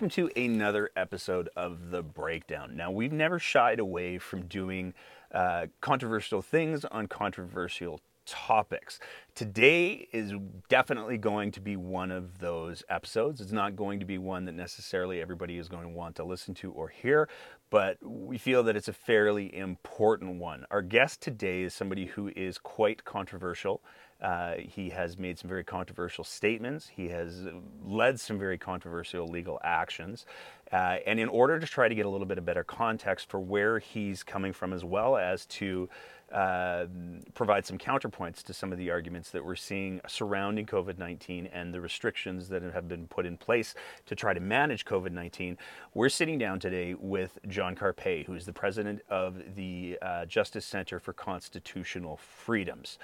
welcome to another episode of The Breakdown. Now, we've never shied away from doing uh, controversial things on controversial topics. Today is definitely going to be one of those episodes. It's not going to be one that necessarily everybody is going to want to listen to or hear, but we feel that it's a fairly important one. Our guest today is somebody who is quite controversial. Uh, he has made some very controversial statements. He has led some very controversial legal actions. Uh, and in order to try to get a little bit of better context for where he's coming from, as well as to uh, provide some counterpoints to some of the arguments that we're seeing surrounding COVID 19 and the restrictions that have been put in place to try to manage COVID 19. We're sitting down today with John Carpay, who is the president of the uh, Justice Center for Constitutional Freedoms.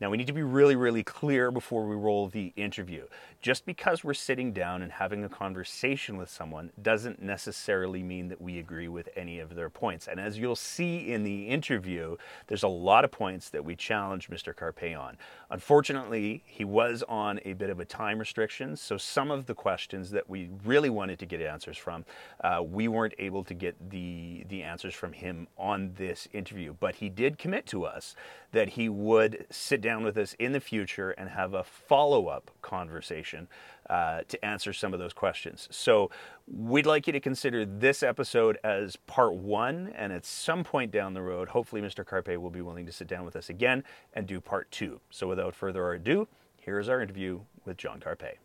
Now, we need to be really, really clear before we roll the interview. Just because we're sitting down and having a conversation with someone doesn't necessarily mean that we agree with any of their points. And as you'll see in the interview, there's a lot of points that we challenge Mr. Carpay on. Unfortunately, he was on a bit of a time restriction, so some of the questions that we really wanted to get answers from, uh, we weren't able to get the, the answers from him on this interview. But he did commit to us that he would sit down with us in the future and have a follow up conversation uh, to answer some of those questions. So, we'd like you to consider this episode as part one, and at some point down the road, hopefully, Mr. Carpay will be willing to sit down with us again and do part two. So, without further ado, here's our interview with John Carpay.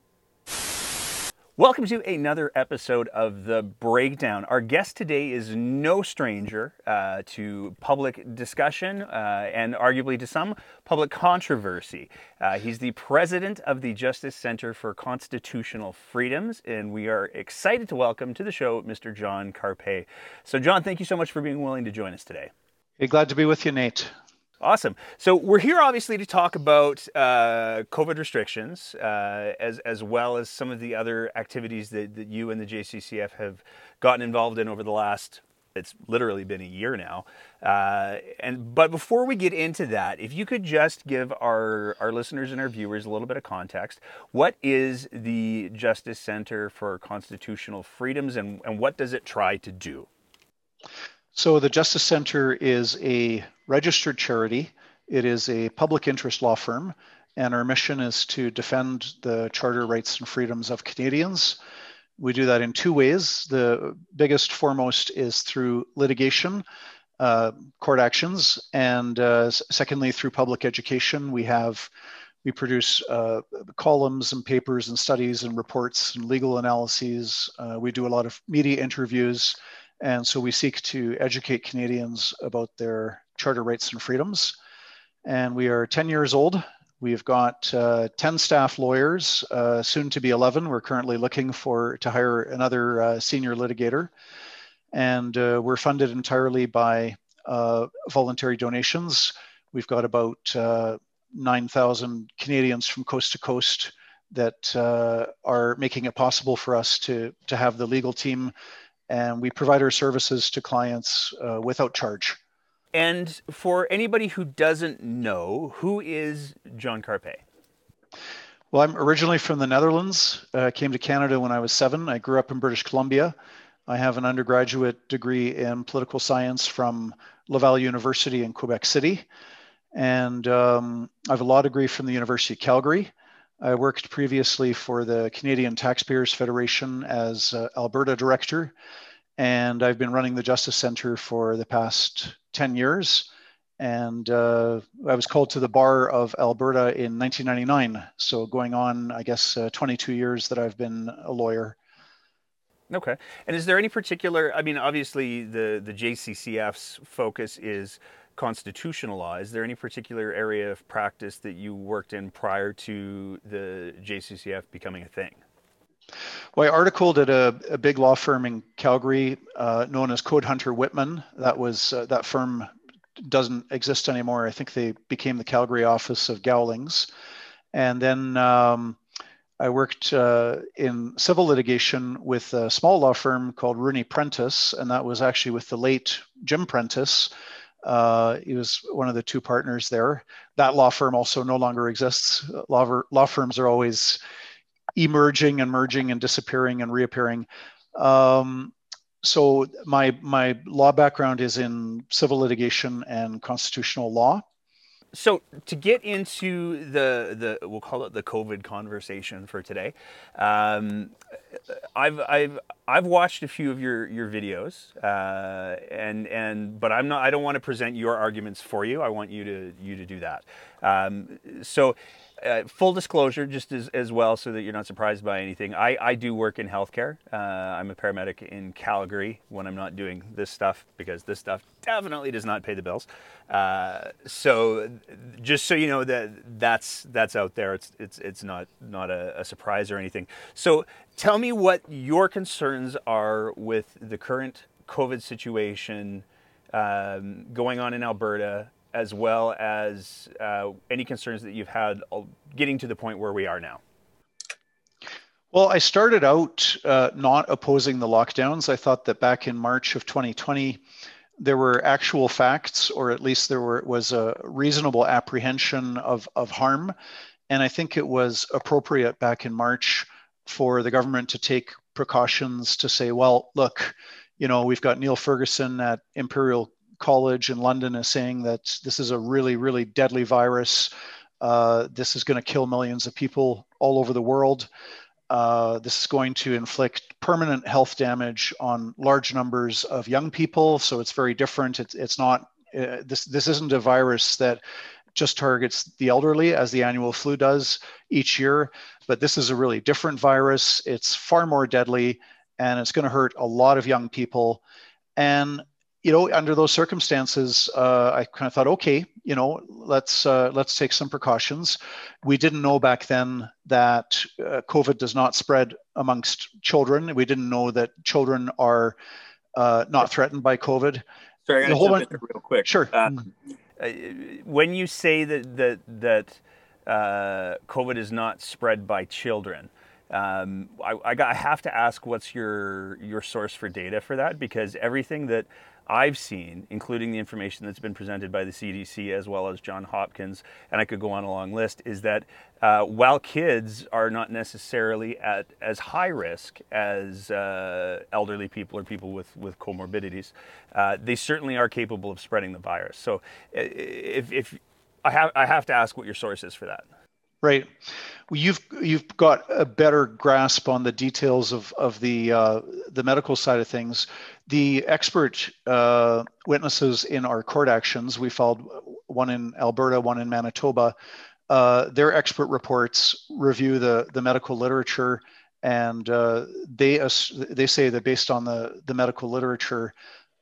Welcome to another episode of The Breakdown. Our guest today is no stranger uh, to public discussion uh, and arguably to some public controversy. Uh, he's the president of the Justice Center for Constitutional Freedoms, and we are excited to welcome to the show Mr. John Carpay. So, John, thank you so much for being willing to join us today. Hey, glad to be with you, Nate. Awesome. So we're here obviously to talk about uh, COVID restrictions, uh, as as well as some of the other activities that, that you and the JCCF have gotten involved in over the last. It's literally been a year now, uh, and but before we get into that, if you could just give our our listeners and our viewers a little bit of context, what is the Justice Center for Constitutional Freedoms, and and what does it try to do? So the Justice Center is a registered charity. It is a public interest law firm, and our mission is to defend the charter rights and freedoms of Canadians. We do that in two ways. The biggest foremost is through litigation, uh, court actions, and uh, secondly through public education. We have we produce uh, columns and papers and studies and reports and legal analyses. Uh, we do a lot of media interviews and so we seek to educate Canadians about their charter rights and freedoms. And we are 10 years old. We've got uh, 10 staff lawyers, uh, soon to be 11. We're currently looking for to hire another uh, senior litigator. And uh, we're funded entirely by uh, voluntary donations. We've got about uh, 9,000 Canadians from coast to coast that are making it possible for us to, to have the legal team and we provide our services to clients uh, without charge. And for anybody who doesn't know, who is John Carpay? Well, I'm originally from the Netherlands. Uh, came to Canada when I was seven. I grew up in British Columbia. I have an undergraduate degree in political science from Laval University in Quebec City. And um, I have a law degree from the University of Calgary. I worked previously for the Canadian Taxpayers Federation as uh, Alberta director, and I've been running the Justice Center for the past 10 years. And uh, I was called to the bar of Alberta in 1999. So, going on, I guess, uh, 22 years that I've been a lawyer. Okay. And is there any particular, I mean, obviously, the, the JCCF's focus is constitutional law. Is there any particular area of practice that you worked in prior to the JCCF becoming a thing? Well, I articled at a, a big law firm in Calgary uh, known as Code Hunter Wittmann. That was uh, that firm doesn't exist anymore. I think they became the Calgary office of Gowlings, and then um, I worked uh, in civil litigation with a small law firm called Rooney Prentice, and that was actually with the late Jim Prentice, uh, he was one of the two partners there. That law firm also no longer exists. Law, law firms are always emerging and merging and disappearing and reappearing. Um, so my my law background is in civil litigation and constitutional law. So to get into the the we'll call it the COVID conversation for today, um, I've I've I've watched a few of your your videos, uh, and and but I'm not I don't want to present your arguments for you. I want you to you to do that. Um, so uh, full disclosure, just as, as well, so that you're not surprised by anything, I, I do work in healthcare. Uh, I'm a paramedic in Calgary when I'm not doing this stuff because this stuff definitely does not pay the bills. Uh, so just so you know that that's that's out there. It's it's it's not not a, a surprise or anything. So tell me what your concerns are with the current COVID situation um, going on in Alberta as well as uh, any concerns that you've had getting to the point where we are now? Well, I started out uh, not opposing the lockdowns. I thought that back in March of 2020, there were actual facts, or at least there were, was a reasonable apprehension of, of harm. And I think it was appropriate back in March for the government to take precautions to say, well, look, you know, we've got Neil Ferguson at Imperial college in London is saying that this is a really, really deadly virus. Uh, this is going to kill millions of people all over the world. Uh, this is going to inflict permanent health damage on large numbers of young people. So it's very different. It's, it's not uh, this. This isn't a virus that just targets the elderly as the annual flu does each year. But this is a really different virus. It's far more deadly, and it's going to hurt a lot of young people. And you know, under those circumstances, uh, I kind of thought, okay, you know, let's uh, let's take some precautions. We didn't know back then that uh, COVID does not spread amongst children. We didn't know that children are uh, not threatened by COVID. Sorry, I'm going to jump in real quick. Sure. Uh, uh, when you say that that that COVID is not spread by children. Um, I, I, got, I have to ask what's your your source for data for that because everything that I've seen, including the information that's been presented by the CDC as well as John Hopkins, and I could go on a long list, is that uh, while kids are not necessarily at as high risk as uh, elderly people or people with, with comorbidities, uh, they certainly are capable of spreading the virus. So if, if I, have, I have to ask what your source is for that. Right. Well, you've you've got a better grasp on the details of of the uh, the medical side of things. The expert uh, witnesses in our court actions, we filed one in Alberta, one in Manitoba. Uh, their expert reports review the the medical literature, and uh, they they say that based on the the medical literature,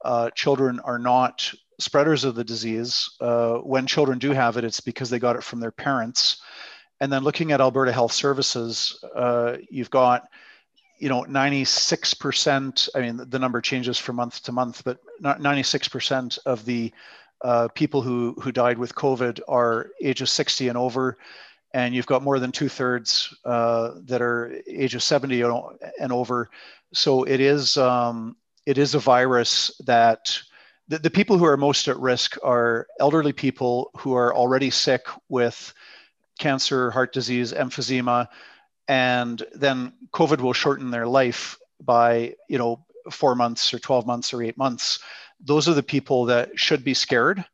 uh, children are not spreaders of the disease. Uh, when children do have it, it's because they got it from their parents and then looking at Alberta Health Services, uh, you've got, you know, 96%. I mean, the number changes from month to month, but 96% of the uh, people who who died with COVID are ages 60 and over, and you've got more than two thirds uh, that are ages 70 and over. So it is um, it is a virus that the, the people who are most at risk are elderly people who are already sick with cancer, heart disease, emphysema, and then COVID will shorten their life by, you know, four months or 12 months or eight months. Those are the people that should be scared.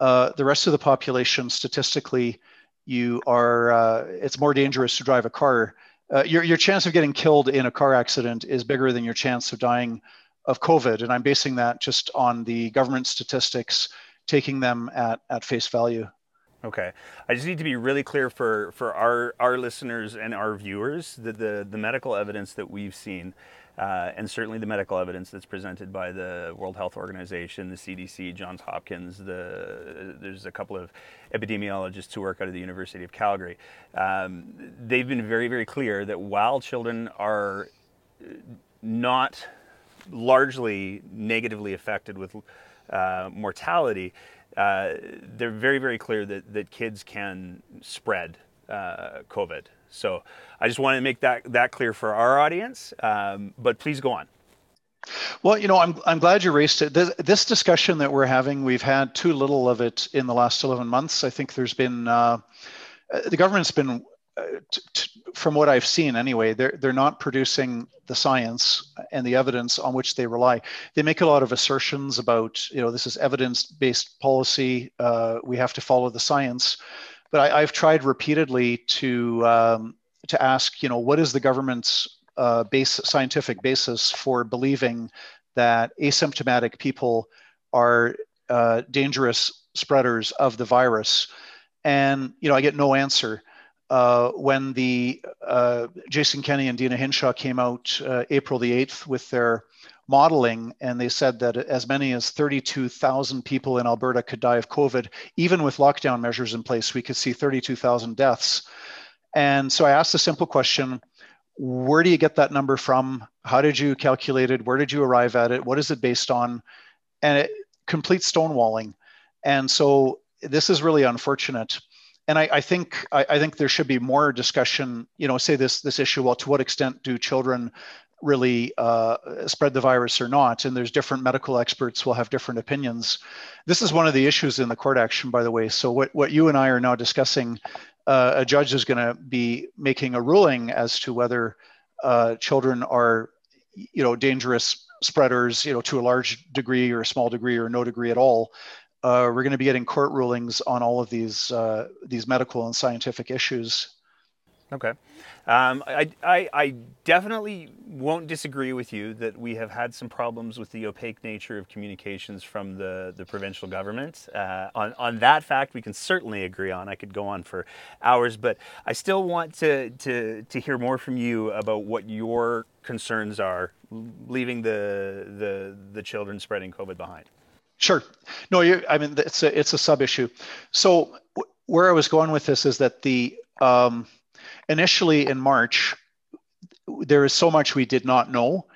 Uh, the rest of the population, statistically, you are, uh, it's more dangerous to drive a car. Uh, your, your chance of getting killed in a car accident is bigger than your chance of dying of COVID. And I'm basing that just on the government statistics, taking them at, at face value. Okay, I just need to be really clear for, for our, our listeners and our viewers that the, the medical evidence that we've seen, uh, and certainly the medical evidence that's presented by the World Health Organization, the CDC, Johns Hopkins, the, there's a couple of epidemiologists who work out of the University of Calgary. Um, they've been very, very clear that while children are not largely negatively affected with uh, mortality, uh, they're very, very clear that, that kids can spread uh, COVID. So I just wanted to make that, that clear for our audience, um, but please go on. Well, you know, I'm, I'm glad you raised it. This, this, discussion that we're having, we've had too little of it in the last 11 months. I think there's been, uh, the government's been from what I've seen anyway, they're they're not producing the science and the evidence on which they rely. They make a lot of assertions about you know this is evidence-based policy. Uh, we have to follow the science, but I, have tried repeatedly to um, to ask you know what is the government's uh, base scientific basis for believing that asymptomatic people are uh, dangerous spreaders of the virus, and you know I get no answer uh, when the uh, Jason Kenney and Deena Hinshaw came out uh, April the 8th with their modeling, and they said that as many as 32,000 people in Alberta could die of COVID. Even with lockdown measures in place, we could see 32,000 deaths. And so I asked a simple question Where do you get that number from? How did you calculate it? Where did you arrive at it? What is it based on? And it complete stonewalling. And so this is really unfortunate and I, I think I, I, think there should be more discussion. You know, say this this issue. Well, to what extent do children really uh, spread the virus or not? And there's different medical experts will have different opinions. This is one of the issues in the court action, by the way. So what what you and I are now discussing, uh, a judge is going to be making a ruling as to whether uh, children are, you know, dangerous spreaders, you know, to a large degree or a small degree or no degree at all uh, we're going to be getting court rulings on all of these uh, these medical and scientific issues. Okay, um, I, I, I definitely won't disagree with you that we have had some problems with the opaque nature of communications from the, the provincial government. Uh, on on that fact, we can certainly agree on. I could go on for hours, but I still want to to to hear more from you about what your concerns are, leaving the the the children spreading COVID behind. Sure. No, you, I mean, it's a, it's a sub issue. So w- where I was going with this is that the um, initially in March, there is so much we did not know,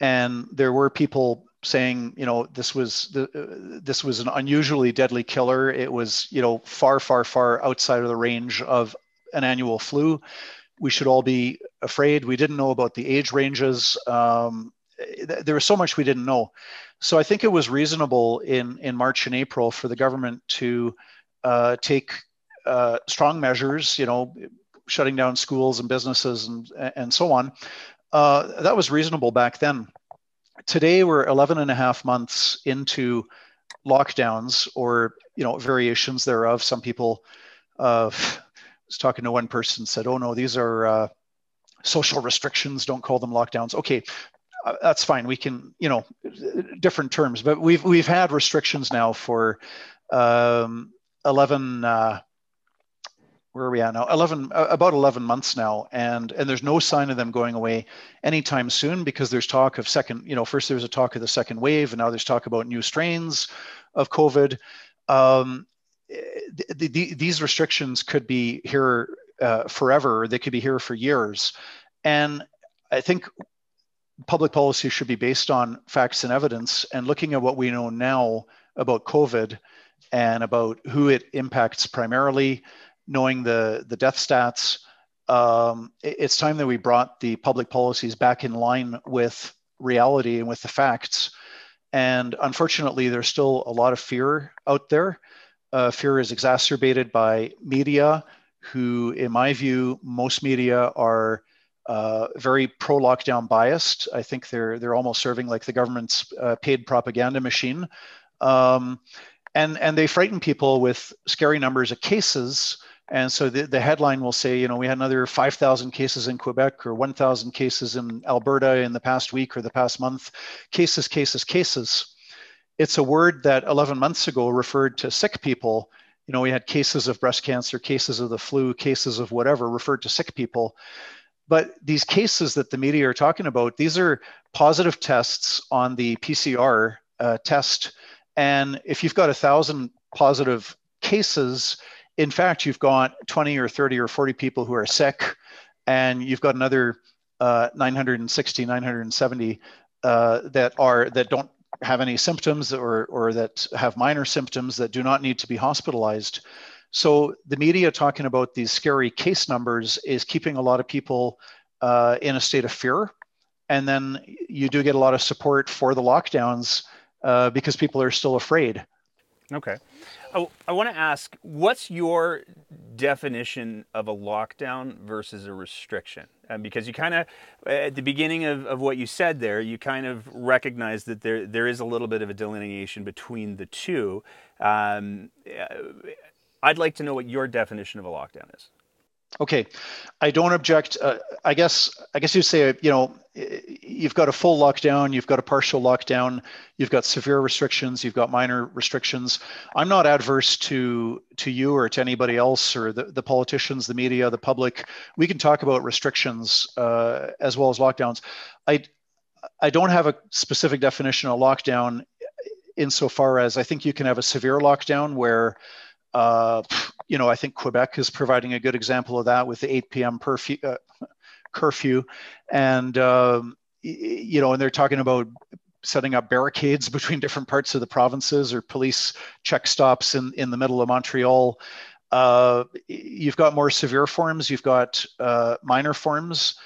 and there were people saying, you know, this was the, uh, this was an unusually deadly killer. It was, you know, far, far, far outside of the range of an annual flu. We should all be afraid. We didn't know about the age ranges. Um, there was so much we didn't know. So I think it was reasonable in, in March and April for the government to uh, take uh, strong measures, you know, shutting down schools and businesses and, and so on. Uh, that was reasonable back then. Today, we're 11 and a half months into lockdowns or, you know, variations thereof. Some people, uh, was talking to one person said, oh no, these are uh, social restrictions, don't call them lockdowns. Okay, uh, that's fine. We can, you know, different terms, but we've we've had restrictions now for um, eleven. Uh, where are we at now? Eleven, uh, about eleven months now, and and there's no sign of them going away anytime soon because there's talk of second. You know, first there was a talk of the second wave, and now there's talk about new strains of COVID. Um, the, these restrictions could be here uh, forever. They could be here for years, and I think public policy should be based on facts and evidence and looking at what we know now about COVID and about who it impacts primarily, knowing the, the death stats. Um, it's time that we brought the public policies back in line with reality and with the facts. And unfortunately, there's still a lot of fear out there. Uh, fear is exacerbated by media, who, in my view, most media are uh, very pro-lockdown biased. I think they're they're almost serving like the government's uh, paid propaganda machine, um, and and they frighten people with scary numbers of cases. And so the, the headline will say, you know, we had another 5,000 cases in Quebec or 1,000 cases in Alberta in the past week or the past month. Cases, cases, cases. It's a word that 11 months ago referred to sick people. You know, we had cases of breast cancer, cases of the flu, cases of whatever referred to sick people. But these cases that the media are talking about, these are positive tests on the PCR uh, test. And if you've got a thousand positive cases, in fact, you've got 20 or 30 or 40 people who are sick, and you've got another uh, 960, 970 uh, that are that don't have any symptoms or or that have minor symptoms that do not need to be hospitalized. So the media talking about these scary case numbers is keeping a lot of people uh, in a state of fear. And then you do get a lot of support for the lockdowns uh, because people are still afraid. Okay. I, I want to ask what's your definition of a lockdown versus a restriction? Um, because you kind of, at the beginning of, of what you said there, you kind of recognize that there, there is a little bit of a delineation between the two. Um, I'd like to know what your definition of a lockdown is. Okay, I don't object. Uh, I guess I guess you say you know you've got a full lockdown, you've got a partial lockdown, you've got severe restrictions, you've got minor restrictions. I'm not adverse to to you or to anybody else or the, the politicians, the media, the public. We can talk about restrictions uh, as well as lockdowns. I I don't have a specific definition of lockdown insofar as I think you can have a severe lockdown where uh, you know, I think Quebec is providing a good example of that with the 8 p.m. curfew, uh, curfew. and um, you know, and they're talking about setting up barricades between different parts of the provinces or police check stops in in the middle of Montreal. Uh, you've got more severe forms. You've got uh, minor forms.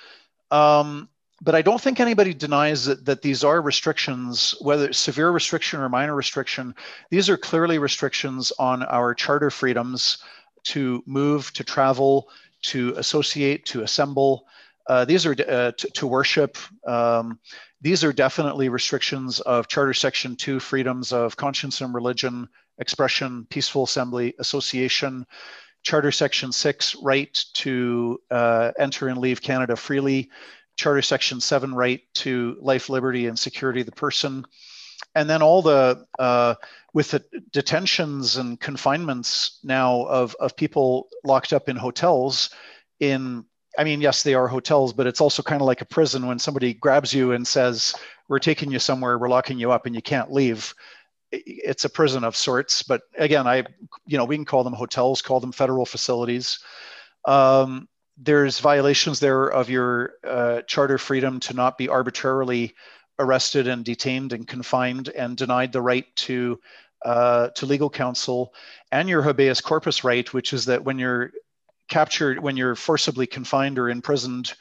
Um, but I don't think anybody denies that, that these are restrictions, whether severe restriction or minor restriction. These are clearly restrictions on our charter freedoms to move, to travel, to associate, to assemble. Uh, these are uh, to, to, worship. Um, these are definitely restrictions of Charter Section 2 freedoms of conscience and religion, expression, peaceful assembly, association. Charter Section 6 right to uh, enter and leave Canada freely. Charter Section 7 right to life, liberty, and security of the person. And then all the, uh, with the detentions and confinements now of, of people locked up in hotels, in, I mean, yes, they are hotels, but it's also kind of like a prison when somebody grabs you and says, We're taking you somewhere, we're locking you up, and you can't leave. It's a prison of sorts. But again, I, you know, we can call them hotels, call them federal facilities. Um, there's violations there of your uh, charter freedom to not be arbitrarily arrested and detained and confined and denied the right to uh, to legal counsel and your habeas corpus right, which is that when you're captured, when you're forcibly confined or imprisoned,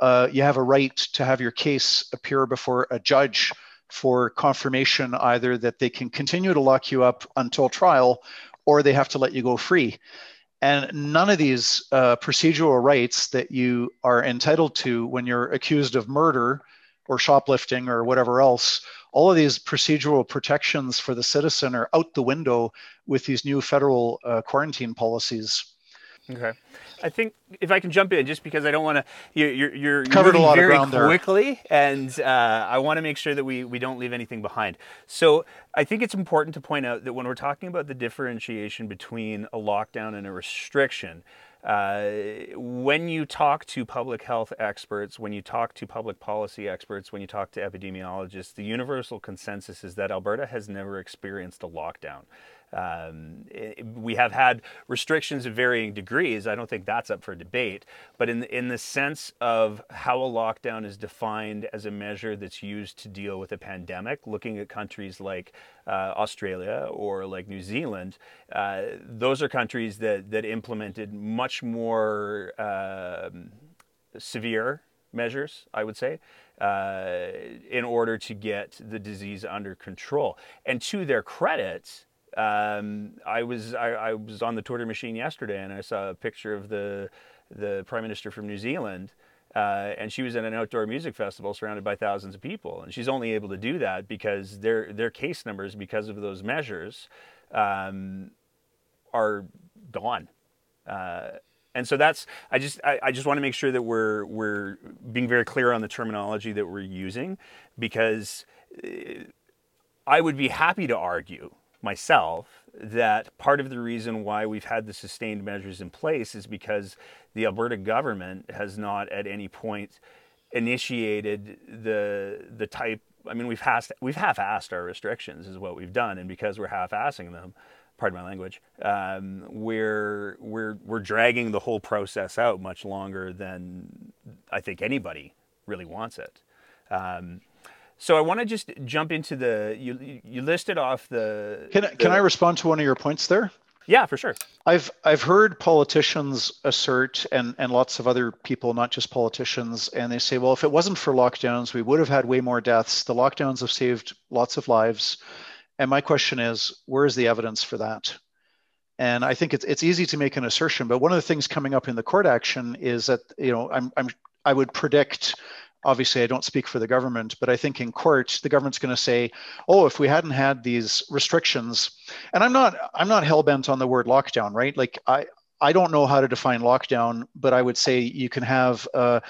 uh, you have a right to have your case appear before a judge for confirmation either that they can continue to lock you up until trial or they have to let you go free. And none of these uh, procedural rights that you are entitled to when you're accused of murder or shoplifting or whatever else, all of these procedural protections for the citizen are out the window with these new federal uh, quarantine policies. Okay. I think if I can jump in, just because I don't want to, you're you're, you're covered a lot very of ground quickly, there. and uh, I want to make sure that we we don't leave anything behind. So I think it's important to point out that when we're talking about the differentiation between a lockdown and a restriction, uh, when you talk to public health experts, when you talk to public policy experts, when you talk to epidemiologists, the universal consensus is that Alberta has never experienced a lockdown. Um, we have had restrictions of varying degrees. I don't think that's up for debate. But in in the sense of how a lockdown is defined as a measure that's used to deal with a pandemic, looking at countries like uh, Australia or like New Zealand, uh, those are countries that that implemented much more uh, severe measures. I would say. Uh, in order to get the disease under control. And to their credit, um, I was I, I, was on the Twitter machine yesterday, and I saw a picture of the the Prime Minister from New Zealand, uh, and she was at an outdoor music festival surrounded by thousands of people, and she's only able to do that because their their case numbers, because of those measures, um, are gone. Uh, and so that's I just I, I just want to make sure that we're we're being very clear on the terminology that we're using because uh, I would be happy to argue myself that part of the reason why we've had the sustained measures in place is because the Alberta government has not at any point initiated the the type I mean we've has we've half-assed our restrictions is what we've done. And because we're half-assing them pardon my language um, we're we're we're dragging the whole process out much longer than I think anybody really wants it. Um, so I want to just jump into the you you listed off the. Can the, can I respond to one of your points there? Yeah, for sure. I've I've heard politicians assert and and lots of other people, not just politicians, and they say, well, if it wasn't for lockdowns, we would have had way more deaths. The lockdowns have saved lots of lives, And my question is, where is the evidence for that? And I think it's it's easy to make an assertion, but one of the things coming up in the court action is that you know I'm, I'm I would predict obviously I don't speak for the government, but I think in court the government's going to say, "Oh, if we hadn't had these restrictions," and I'm not I'm not hell bent on the word lockdown, right? Like I I don't know how to define lockdown, but I would say you can have uh,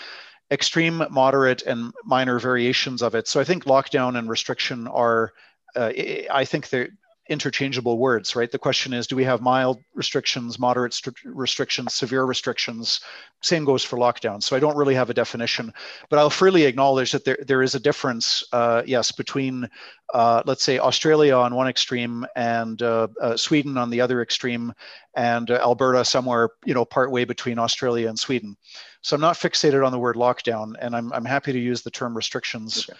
extreme, moderate, and minor variations of it. So I think lockdown and restriction are uh, I think they're interchangeable words, right? The question is, do we have mild restrictions, moderate st- restrictions, severe restrictions? Same goes for lockdown. So I don't really have a definition, but I'll freely acknowledge that there, there is a difference, uh, yes, between, uh, let's say, Australia on one extreme and uh, uh Sweden on the other extreme, and uh, Alberta somewhere, you know, partway between Australia and Sweden. So I'm not fixated on the word lockdown, and I'm, I'm happy to use the term restrictions. Okay.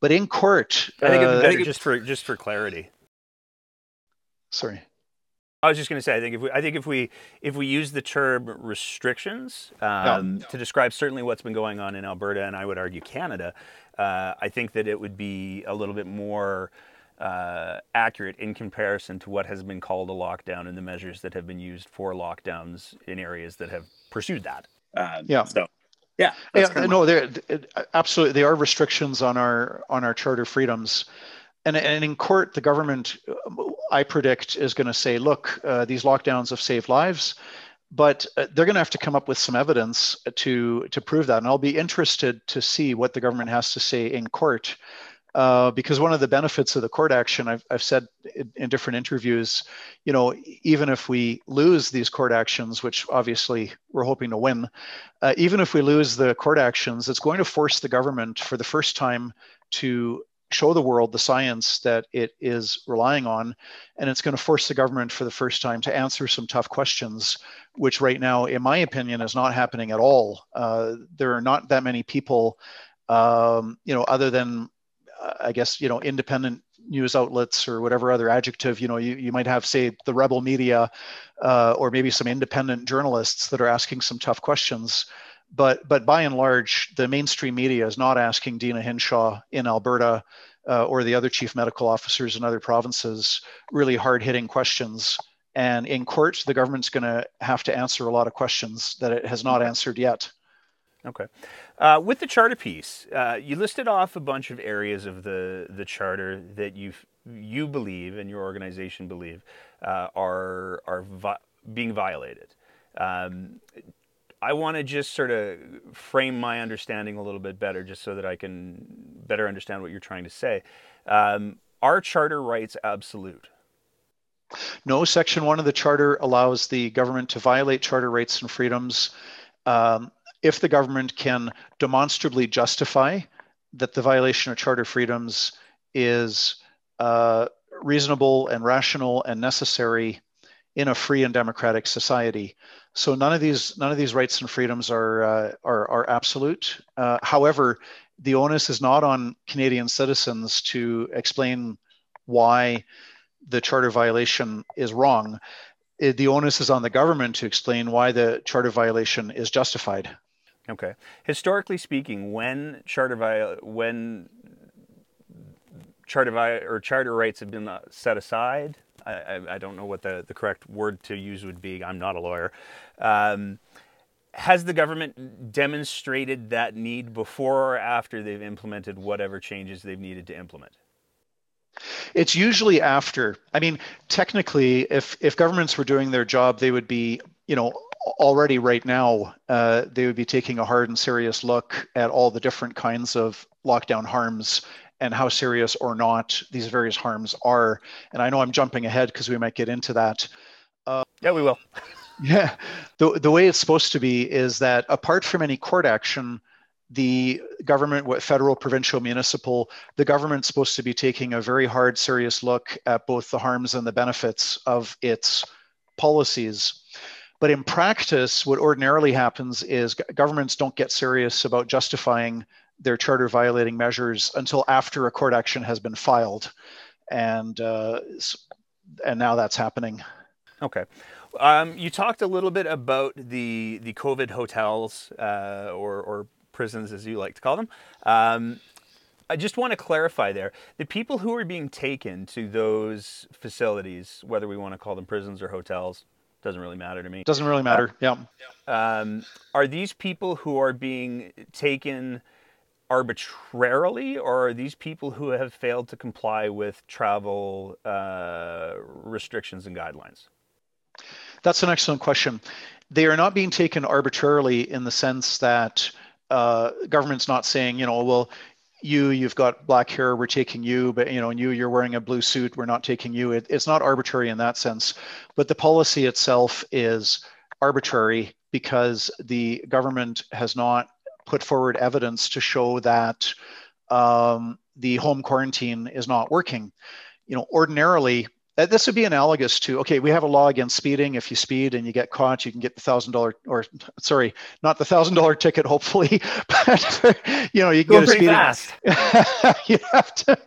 But in court, I think, uh, I think just for just for clarity, Sorry. I was just going to say, I think if we, I think if we, if we use the term restrictions um, to describe certainly what's been going on in Alberta, and I would argue Canada, uh, I think that it would be a little bit more uh, accurate in comparison to what has been called a lockdown and the measures that have been used for lockdowns in areas that have pursued that. Uh, yeah. So, yeah. Yeah. No, there absolutely. There are restrictions on our on our charter freedoms and, and in court, the government, I predict, is going to say, look, uh, these lockdowns have saved lives, but uh, they're going to have to come up with some evidence to to prove that. And I'll be interested to see what the government has to say in court. Uh, because one of the benefits of the court action, I've, I've said in, in, different interviews, you know, even if we lose these court actions, which obviously we're hoping to win, uh, even if we lose the court actions, it's going to force the government for the first time to show the world the science that it is relying on. And it's going to force the government for the first time to answer some tough questions, which right now, in my opinion, is not happening at all. Uh, there are not that many people, um, you know, other than, uh, I guess, you know, independent news outlets or whatever other adjective, you know, you, you might have, say, the rebel media uh, or maybe some independent journalists that are asking some tough questions but but by and large, the mainstream media is not asking Deena Hinshaw in Alberta uh, or the other chief medical officers in other provinces really hard hitting questions. And in court, the government's going to have to answer a lot of questions that it has not answered yet. Okay. Uh, with the charter piece, uh, you listed off a bunch of areas of the, the charter that you you believe and your organization believe uh, are are vi- being violated. Um, I want to just sort of frame my understanding a little bit better, just so that I can better understand what you're trying to say. Um, are charter rights absolute? No, Section 1 of the Charter allows the government to violate charter rights and freedoms um, if the government can demonstrably justify that the violation of charter freedoms is uh, reasonable and rational and necessary in a free and democratic society. So none of these none of these rights and freedoms are uh, are, are absolute. Uh, however, the onus is not on Canadian citizens to explain why the charter violation is wrong. It, the onus is on the government to explain why the charter violation is justified. Okay. Historically speaking, when charter vi- when charter vi- or charter rights have been uh, set aside, I, I, don't know what the, the correct word to use would be. I'm not a lawyer. Um, has the government demonstrated that need before or after they've implemented whatever changes they've needed to implement? It's usually after. I mean, technically, if if governments were doing their job, they would be, you know, already right now, uh, they would be taking a hard and serious look at all the different kinds of lockdown harms and how serious or not these various harms are. And I know I'm jumping ahead because we might get into that. Uh, yeah, we will. yeah, the the way it's supposed to be is that apart from any court action, the government, what federal, provincial, municipal, the government's supposed to be taking a very hard, serious look at both the harms and the benefits of its policies. But in practice, what ordinarily happens is governments don't get serious about justifying their charter violating measures until after a court action has been filed, and uh, and now that's happening. Okay. Um, you talked a little bit about the the COVID hotels uh, or, or prisons, as you like to call them. Um, I just want to clarify there the people who are being taken to those facilities, whether we want to call them prisons or hotels, doesn't really matter to me. Doesn't really matter. Uh, yeah. Um, are these people who are being taken arbitrarily, or are these people who have failed to comply with travel uh, restrictions and guidelines? That's an excellent question. They are not being taken arbitrarily in the sense that uh, government's not saying, you know, well, you you've got black hair we're taking you but you know and you you're wearing a blue suit we're not taking you. It, it's not arbitrary in that sense. But the policy itself is arbitrary because the government has not put forward evidence to show that um, the home quarantine is not working. You know ordinarily this would be analogous to okay we have a law against speeding. If you speed and you get caught you can get the thousand dollar or sorry not the thousand dollar ticket hopefully but you know you can Go get a speeding. fast. you have to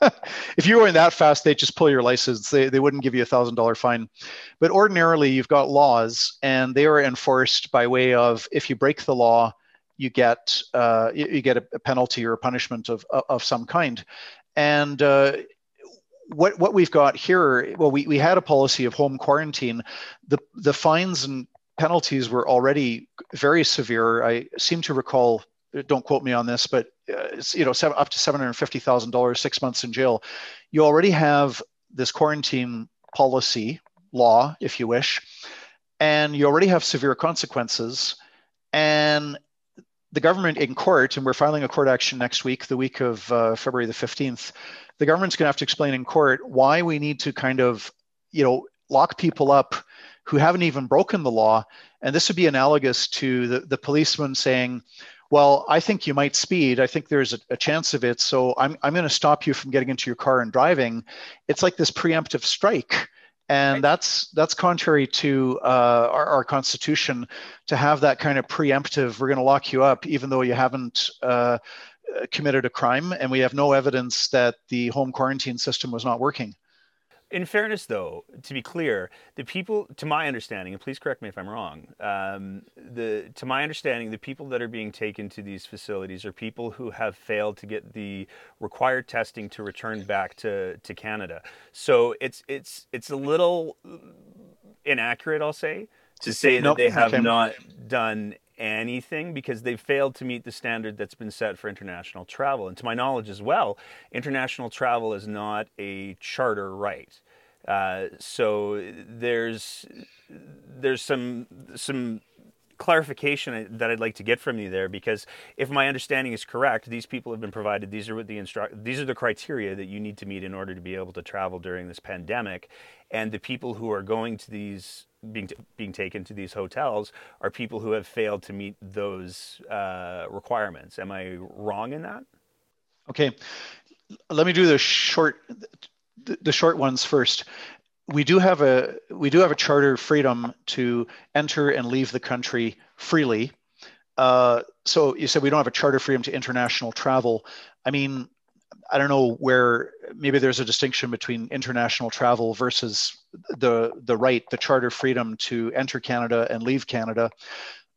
if you're going that fast they just pull your license. They, they wouldn't give you a thousand dollar fine. But ordinarily you've got laws and they are enforced by way of if you break the law you get uh, you, you, get a, penalty or a punishment of, of some kind. And uh, what what we've got here, well, we, we had a policy of home quarantine. The the fines and penalties were already very severe. I seem to recall, don't quote me on this, but uh, you know, seven, up to seven hundred fifty thousand dollars, six months in jail. You already have this quarantine policy law, if you wish, and you already have severe consequences. And the government in court, and we're filing a court action next week, the week of uh, February the fifteenth the government's going to have to explain in court why we need to kind of, you know, lock people up who haven't even broken the law. And this would be analogous to the, the policeman saying, well, I think you might speed. I think there's a, a chance of it. So I'm, I'm going to stop you from getting into your car and driving. It's like this preemptive strike. And that's that's contrary to uh, our, our, constitution to have that kind of preemptive. We're going to lock you up, even though you haven't uh, committed a crime, and we have no evidence that the home quarantine system was not working. In fairness, though, to be clear, the people, to my understanding, and please correct me if I'm wrong, um, the to my understanding, the people that are being taken to these facilities are people who have failed to get the required testing to return back to, to Canada. So it's it's it's a little inaccurate, I'll say, to say nope, that they have not done anything because they've failed to meet the standard that's been set for international travel. And to my knowledge as well, international travel is not a charter right. Uh, so there's there's some some clarification that I'd like to get from you there because if my understanding is correct, these people have been provided these are what the instru- these are the criteria that you need to meet in order to be able to travel during this pandemic, and the people who are going to these being t- being taken to these hotels are people who have failed to meet those uh, requirements. Am I wrong in that? Okay, let me do the short the short ones first we do have a we do have a charter freedom to enter and leave the country freely. Uh, so you said we don't have a charter freedom to international travel. I mean, I don't know where maybe there's a distinction between international travel versus the the right, the charter freedom to enter Canada and leave Canada.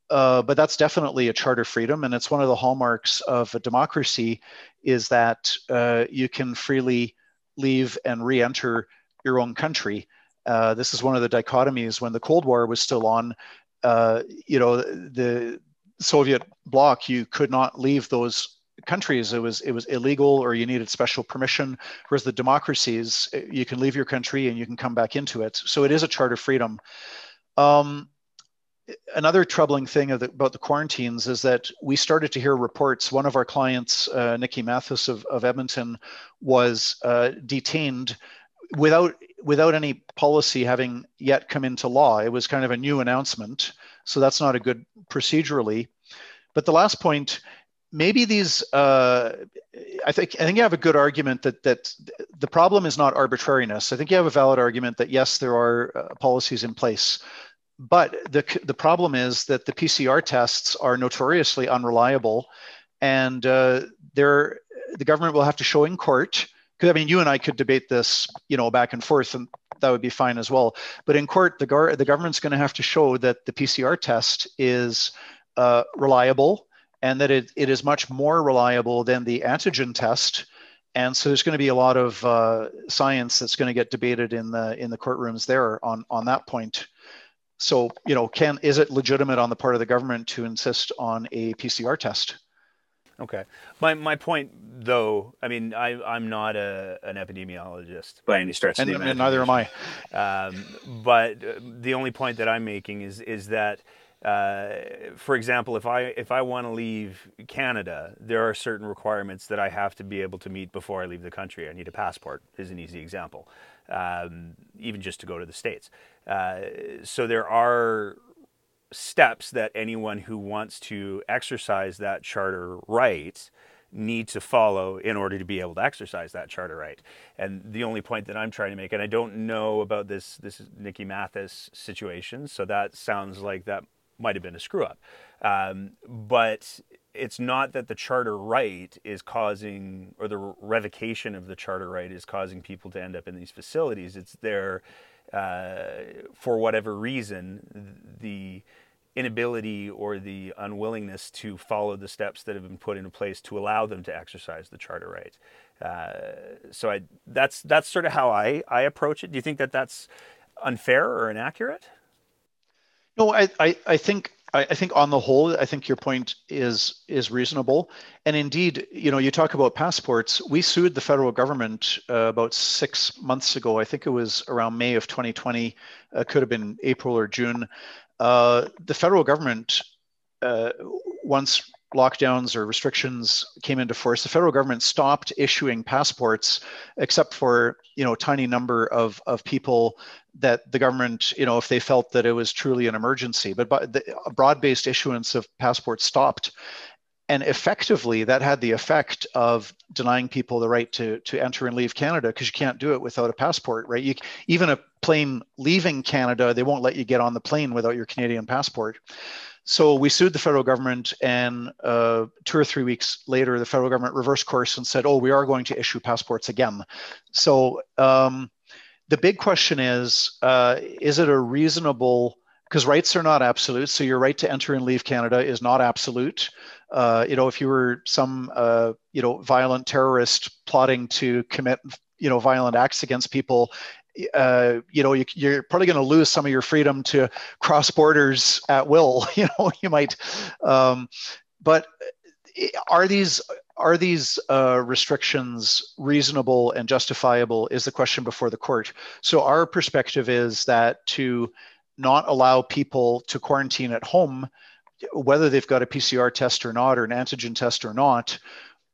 Uh, but that's definitely a charter freedom, and it's one of the hallmarks of a democracy is that uh, you can freely leave and re-enter your own country. Uh, this is one of the dichotomies when the Cold War was still on. Uh, you know, the Soviet bloc, you could not leave those countries. It was it was illegal, or you needed special permission. Whereas the democracies, you can leave your country and you can come back into it. So it is a charter freedom. Um, another troubling thing the, about the quarantines is that we started to hear reports. One of our clients, uh, Nikki Mathis of, of Edmonton, was uh, detained without without any policy having yet come into law. It was kind of a new announcement, so that's not a good procedurally. But the last point, maybe these, uh, I think I think you have a good argument that that the problem is not arbitrariness. I think you have a valid argument that yes, there are uh, policies in place. But the, the problem is that the PCR tests are notoriously unreliable, and uh, the government will have to show in court because I mean, you and I could debate this, you know, back and forth, and that would be fine as well. But in court, the, gar- the government's going to have to show that the PCR test is uh, reliable and that it, it is much more reliable than the antigen test. And so there's going to be a lot of uh, science that's going to get debated in the in the courtrooms there on on that point. So you know, can is it legitimate on the part of the government to insist on a PCR test? Okay. My my point though, I mean, I I'm not a an epidemiologist by any stretch. And, and neither am I. Um, but the only point that I'm making is is that. Uh, for example, if I if I want to leave Canada, there are certain requirements that I have to be able to meet before I leave the country. I need a passport, is an easy example, um, even just to go to the states. Uh, so there are steps that anyone who wants to exercise that charter right need to follow in order to be able to exercise that charter right. And the only point that I'm trying to make, and I don't know about this this Nikki Mathis situation, so that sounds like that might have been a screw up. Um, but it's not that the charter right is causing, or the revocation of the charter right is causing people to end up in these facilities. It's their uh, for whatever reason, the inability or the unwillingness to follow the steps that have been put into place to allow them to exercise the charter right. Uh, so I, that's that's sort of how I, I approach it. Do you think that that's unfair or inaccurate? No, I, I, I think I, I, think on the whole, I think your point is is reasonable. And indeed, you know, you talk about passports. We sued the federal government uh, about six months ago. I think it was around May of 2020. Uh, could have been April or June. Uh, the federal government, uh, once lockdowns or restrictions came into force, the federal government stopped issuing passports, except for you know a tiny number of of people that the government, you know, if they felt that it was truly an emergency. But, but the broad-based issuance of passports stopped, and effectively that had the effect of denying people the right to to enter and leave Canada because you can't do it without a passport, right? You even a plane leaving Canada, they won't let you get on the plane without your Canadian passport. So we sued the federal government, and uh, two or three weeks later, the federal government reversed course and said, "Oh, we are going to issue passports again." So um, the big question is uh, is it a reasonable because rights are not absolute so your right to enter and leave canada is not absolute uh, you know if you were some uh, you know violent terrorist plotting to commit you know violent acts against people uh, you know you, are probably going to lose some of your freedom to cross borders at will you know you might um, but are these are these uh, restrictions reasonable and justifiable is the question before the court. So our perspective is that to not allow people to quarantine at home whether they've got a pcr test or not or an antigen test or not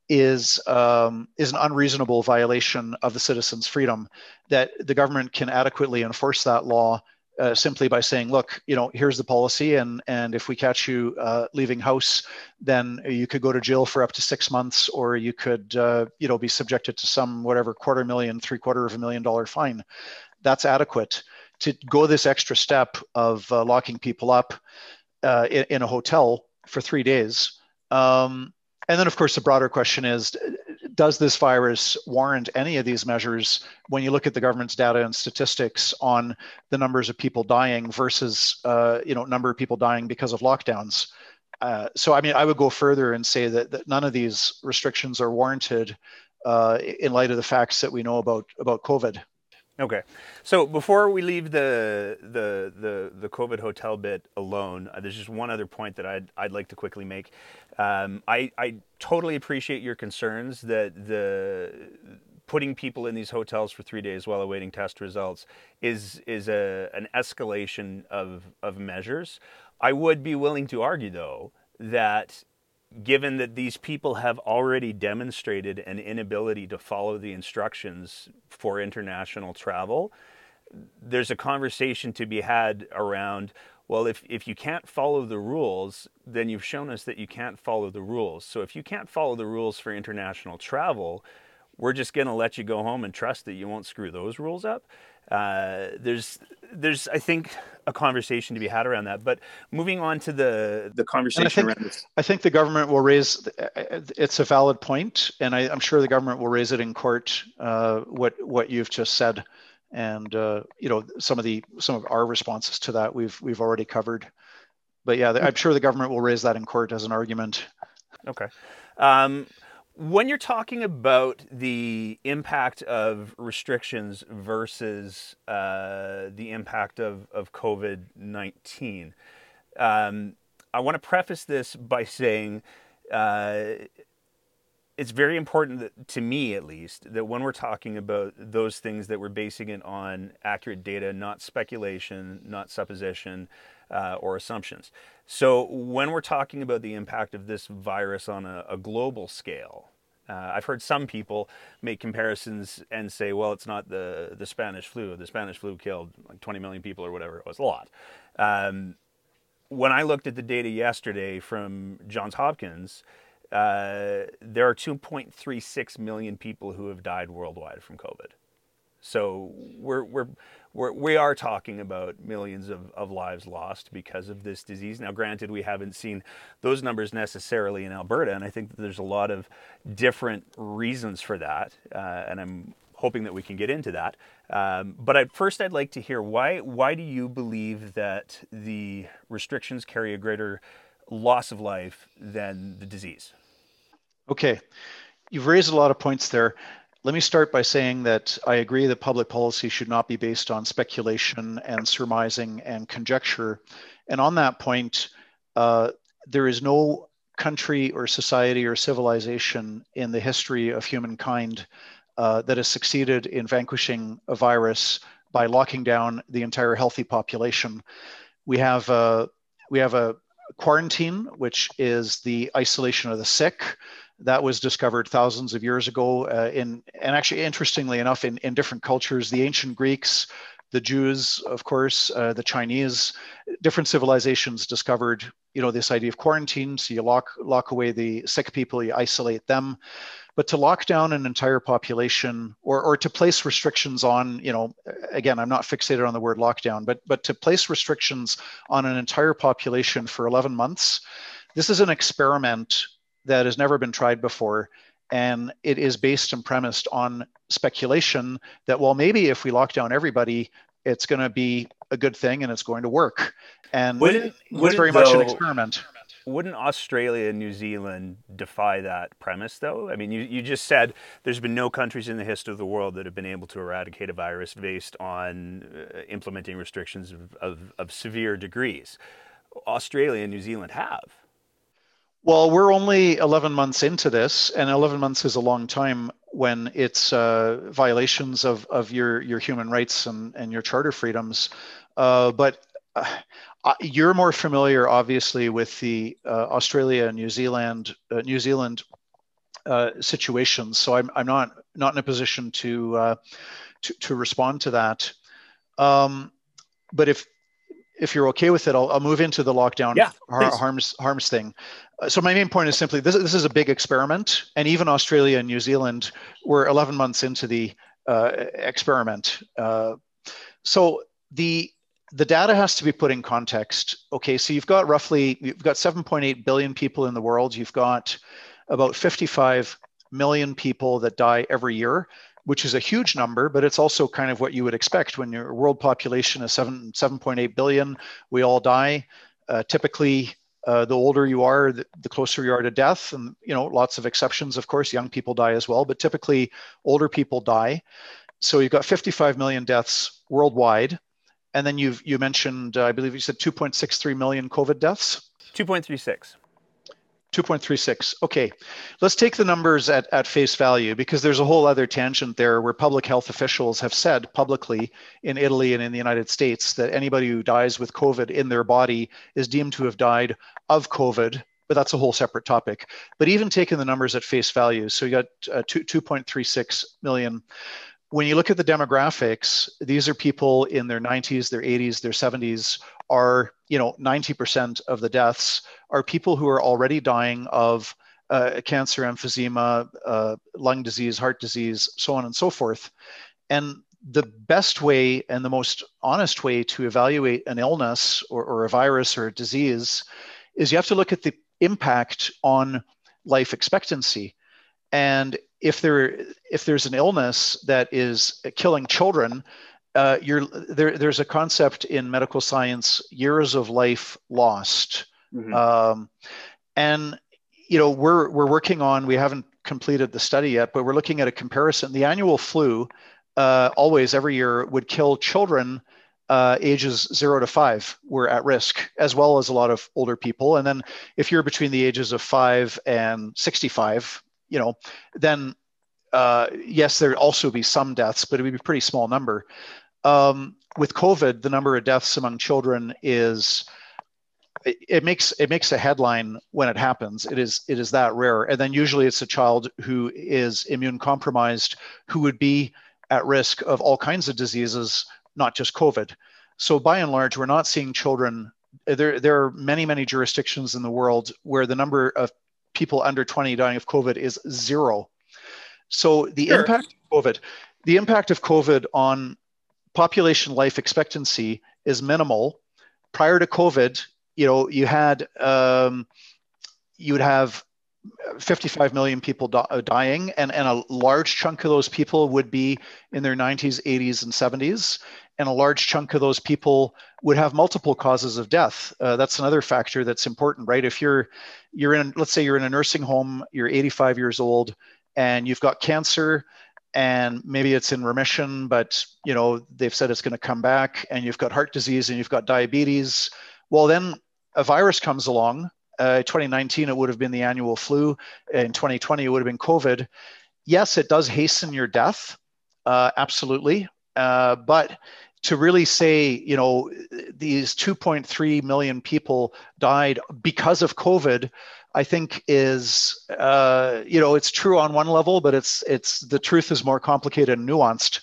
is um, is an unreasonable violation of the citizen's freedom that the government can adequately enforce that law uh, simply by saying, look, you know, here's the policy, and and if we catch you uh, leaving house, then you could go to jail for up to six months, or you could, uh, you know, be subjected to some whatever quarter million, three quarter of a million dollar fine. That's adequate to go this extra step of uh, locking people up uh, in, in, a hotel for three days. Um, and then, of course, the broader question is does this virus warrant any of these measures when you look at the government's data and statistics on the numbers of people dying versus uh, you know number of people dying because of lockdowns? Uh, so i mean i would go further and say that, that none of these restrictions are warranted uh, in light of the facts that we know about about covid Okay, so before we leave the the the, the COVID hotel bit alone, uh, there's just one other point that I'd I'd like to quickly make. Um, I I totally appreciate your concerns that the putting people in these hotels for three days while awaiting test results is is a an escalation of of measures. I would be willing to argue though that given that these people have already demonstrated an inability to follow the instructions for international travel, there's a conversation to be had around well, if, if you can't follow the rules, then you've shown us that you can't follow the rules. So if you can't follow the rules for international travel, we're just going to let you go home and trust that you won't screw those rules up. Uh, there's there's I think a conversation to be had around that. But moving on to the the conversation I think, around this, I think the government will raise. It's a valid point, and I, am sure the government will raise it in court. Uh, what what you've just said, and uh, you know some of the some of our responses to that we've we've already covered. But yeah, I'm sure the government will raise that in court as an argument. Okay. Um, when you're talking about the impact of restrictions versus uh, the impact of, of COVID 19, um, I want to preface this by saying uh, it's very important that, to me, at least, that when we're talking about those things that we're basing it on accurate data, not speculation, not supposition, uh, or assumptions. So when we're talking about the impact of this virus on a, a global scale, uh, I've heard some people make comparisons and say, well, it's not the, the Spanish flu. The Spanish flu killed like 20 million people or whatever. It was a lot. Um, when I looked at the data yesterday from Johns Hopkins, uh, there are 2.36 million people who have died worldwide from COVID. So we're, we're, we're, we are talking about millions of, of lives lost because of this disease. Now, granted, we haven't seen those numbers necessarily in Alberta, and I think that there's a lot of different reasons for that, uh, and I'm hoping that we can get into that. Um, but first, I'd like to hear why why do you believe that the restrictions carry a greater loss of life than the disease? Okay, you've raised a lot of points there. Let me start by saying that I agree that public policy should not be based on speculation and surmising and conjecture. And on that point, uh, there is no country or society or civilization in the history of humankind uh, that has succeeded in vanquishing a virus by locking down the entire healthy population. We have a, we have a quarantine, which is the isolation of the sick that was discovered thousands of years ago uh, in and actually interestingly enough in, in different cultures the ancient greeks the jews of course uh, the chinese different civilizations discovered you know this idea of quarantine. So you lock lock away the sick people you isolate them. But to lock down an entire population or, or to place restrictions on you know again i'm not fixated on the word lockdown but but to place restrictions on an entire population for 11 months this is an experiment that has never been tried before. And it is based and premised on speculation that, well, maybe if we lock down everybody, it's going to be a good thing and it's going to work. And wouldn't, it's wouldn't very though, much an experiment. Wouldn't Australia and New Zealand defy that premise, though? I mean, you, you just said there's been no countries in the history of the world that have been able to eradicate a virus based on uh, implementing restrictions of, of, of severe degrees. Australia and New Zealand have. Well, we're only 11 months into this, and 11 months is a long time when it's uh, violations of, of your, your human rights and, and your charter freedoms. Uh, but uh, you're more familiar, obviously, with the uh, Australia and New Zealand uh, New Zealand uh, situations. So I'm, I'm not not in a position to to, to respond to that. Um, but if if you're okay with it, I'll, I'll move into the lockdown yeah, har- harms harms thing. Uh, so my main point is simply this, this is a big experiment, and even Australia and New Zealand were 11 months into the uh, experiment. Uh, so the the data has to be put in context. Okay, so you've got roughly you've got 7.8 billion people in the world. You've got about 55 million people that die every year which is a huge number, but it's also kind of what you would expect when your world population is seven 7.8 billion. We all die. Uh, typically, uh, the older you are, the, the, closer you are to death, and you know lots of exceptions. Of course, young people die as well, but typically older people die. So you've got 55 million deaths worldwide, and then you've you mentioned, uh, I believe you said 2.63 million COVID deaths. 2.36. 2.36. Okay, let's take the numbers at, at face value because there's a whole other tangent there where public health officials have said publicly in Italy and in the United States that anybody who dies with COVID in their body is deemed to have died of COVID, but that's a whole separate topic. But even taking the numbers at face value, so you got uh, 2, 2.36 million. When you look at the demographics, these are people in their 90s, their 80s, their 70s, are, you know, 90% of the deaths are people who are already dying of uh, cancer, emphysema, uh, lung disease, heart disease, so on and so forth. And the best way and the most honest way to evaluate an illness or, or a virus or a disease is you have to look at the impact on life expectancy. And if there if there's an illness that is killing children, uh, there, there's a concept in medical science years of life lost. Mm-hmm. Um, and you know, we're we're working on. We haven't completed the study yet, but we're looking at a comparison. The annual flu, uh, always every year, would kill children uh, ages zero to five were at risk, as well as a lot of older people. And then if you're between the ages of five and 65, you know, then uh, yes, there'd also be some deaths, but it would be a pretty small number. Um, with COVID, the number of deaths among children is it, it, makes it makes a headline when it happens. It is it is that rare, and then usually it's a child who is immune compromised who would be at risk of all kinds of diseases not just COVID. So by and large, we're not seeing children. There, there are many, many jurisdictions in the world where the number of people under 20 dying of COVID is zero. So the sure. impact of COVID, the impact of COVID on population life expectancy is minimal. Prior to COVID, you know, you had um, you would have 55 million people uh, dying, and, and a large chunk of those people would be in their 90s, 80s, and 70s and a large chunk of those people would have multiple causes of death. Uh, that's another factor that's important, right? If you're you're in, let's say you're in a nursing home, you're 85 years old, and you've got cancer, and maybe it's in remission, but you know they've said it's going to come back, and you've got heart disease and you've got diabetes. Well, then a virus comes along. Uh, 2019, it would have been the annual flu. In 2020, it would have been COVID. Yes, it does hasten your death, uh, absolutely. Uh, but to really say, you know, these 2.3 million people died because of COVID, I think is, uh, you know, it's true on one level, but it's it's the truth is more complicated and nuanced.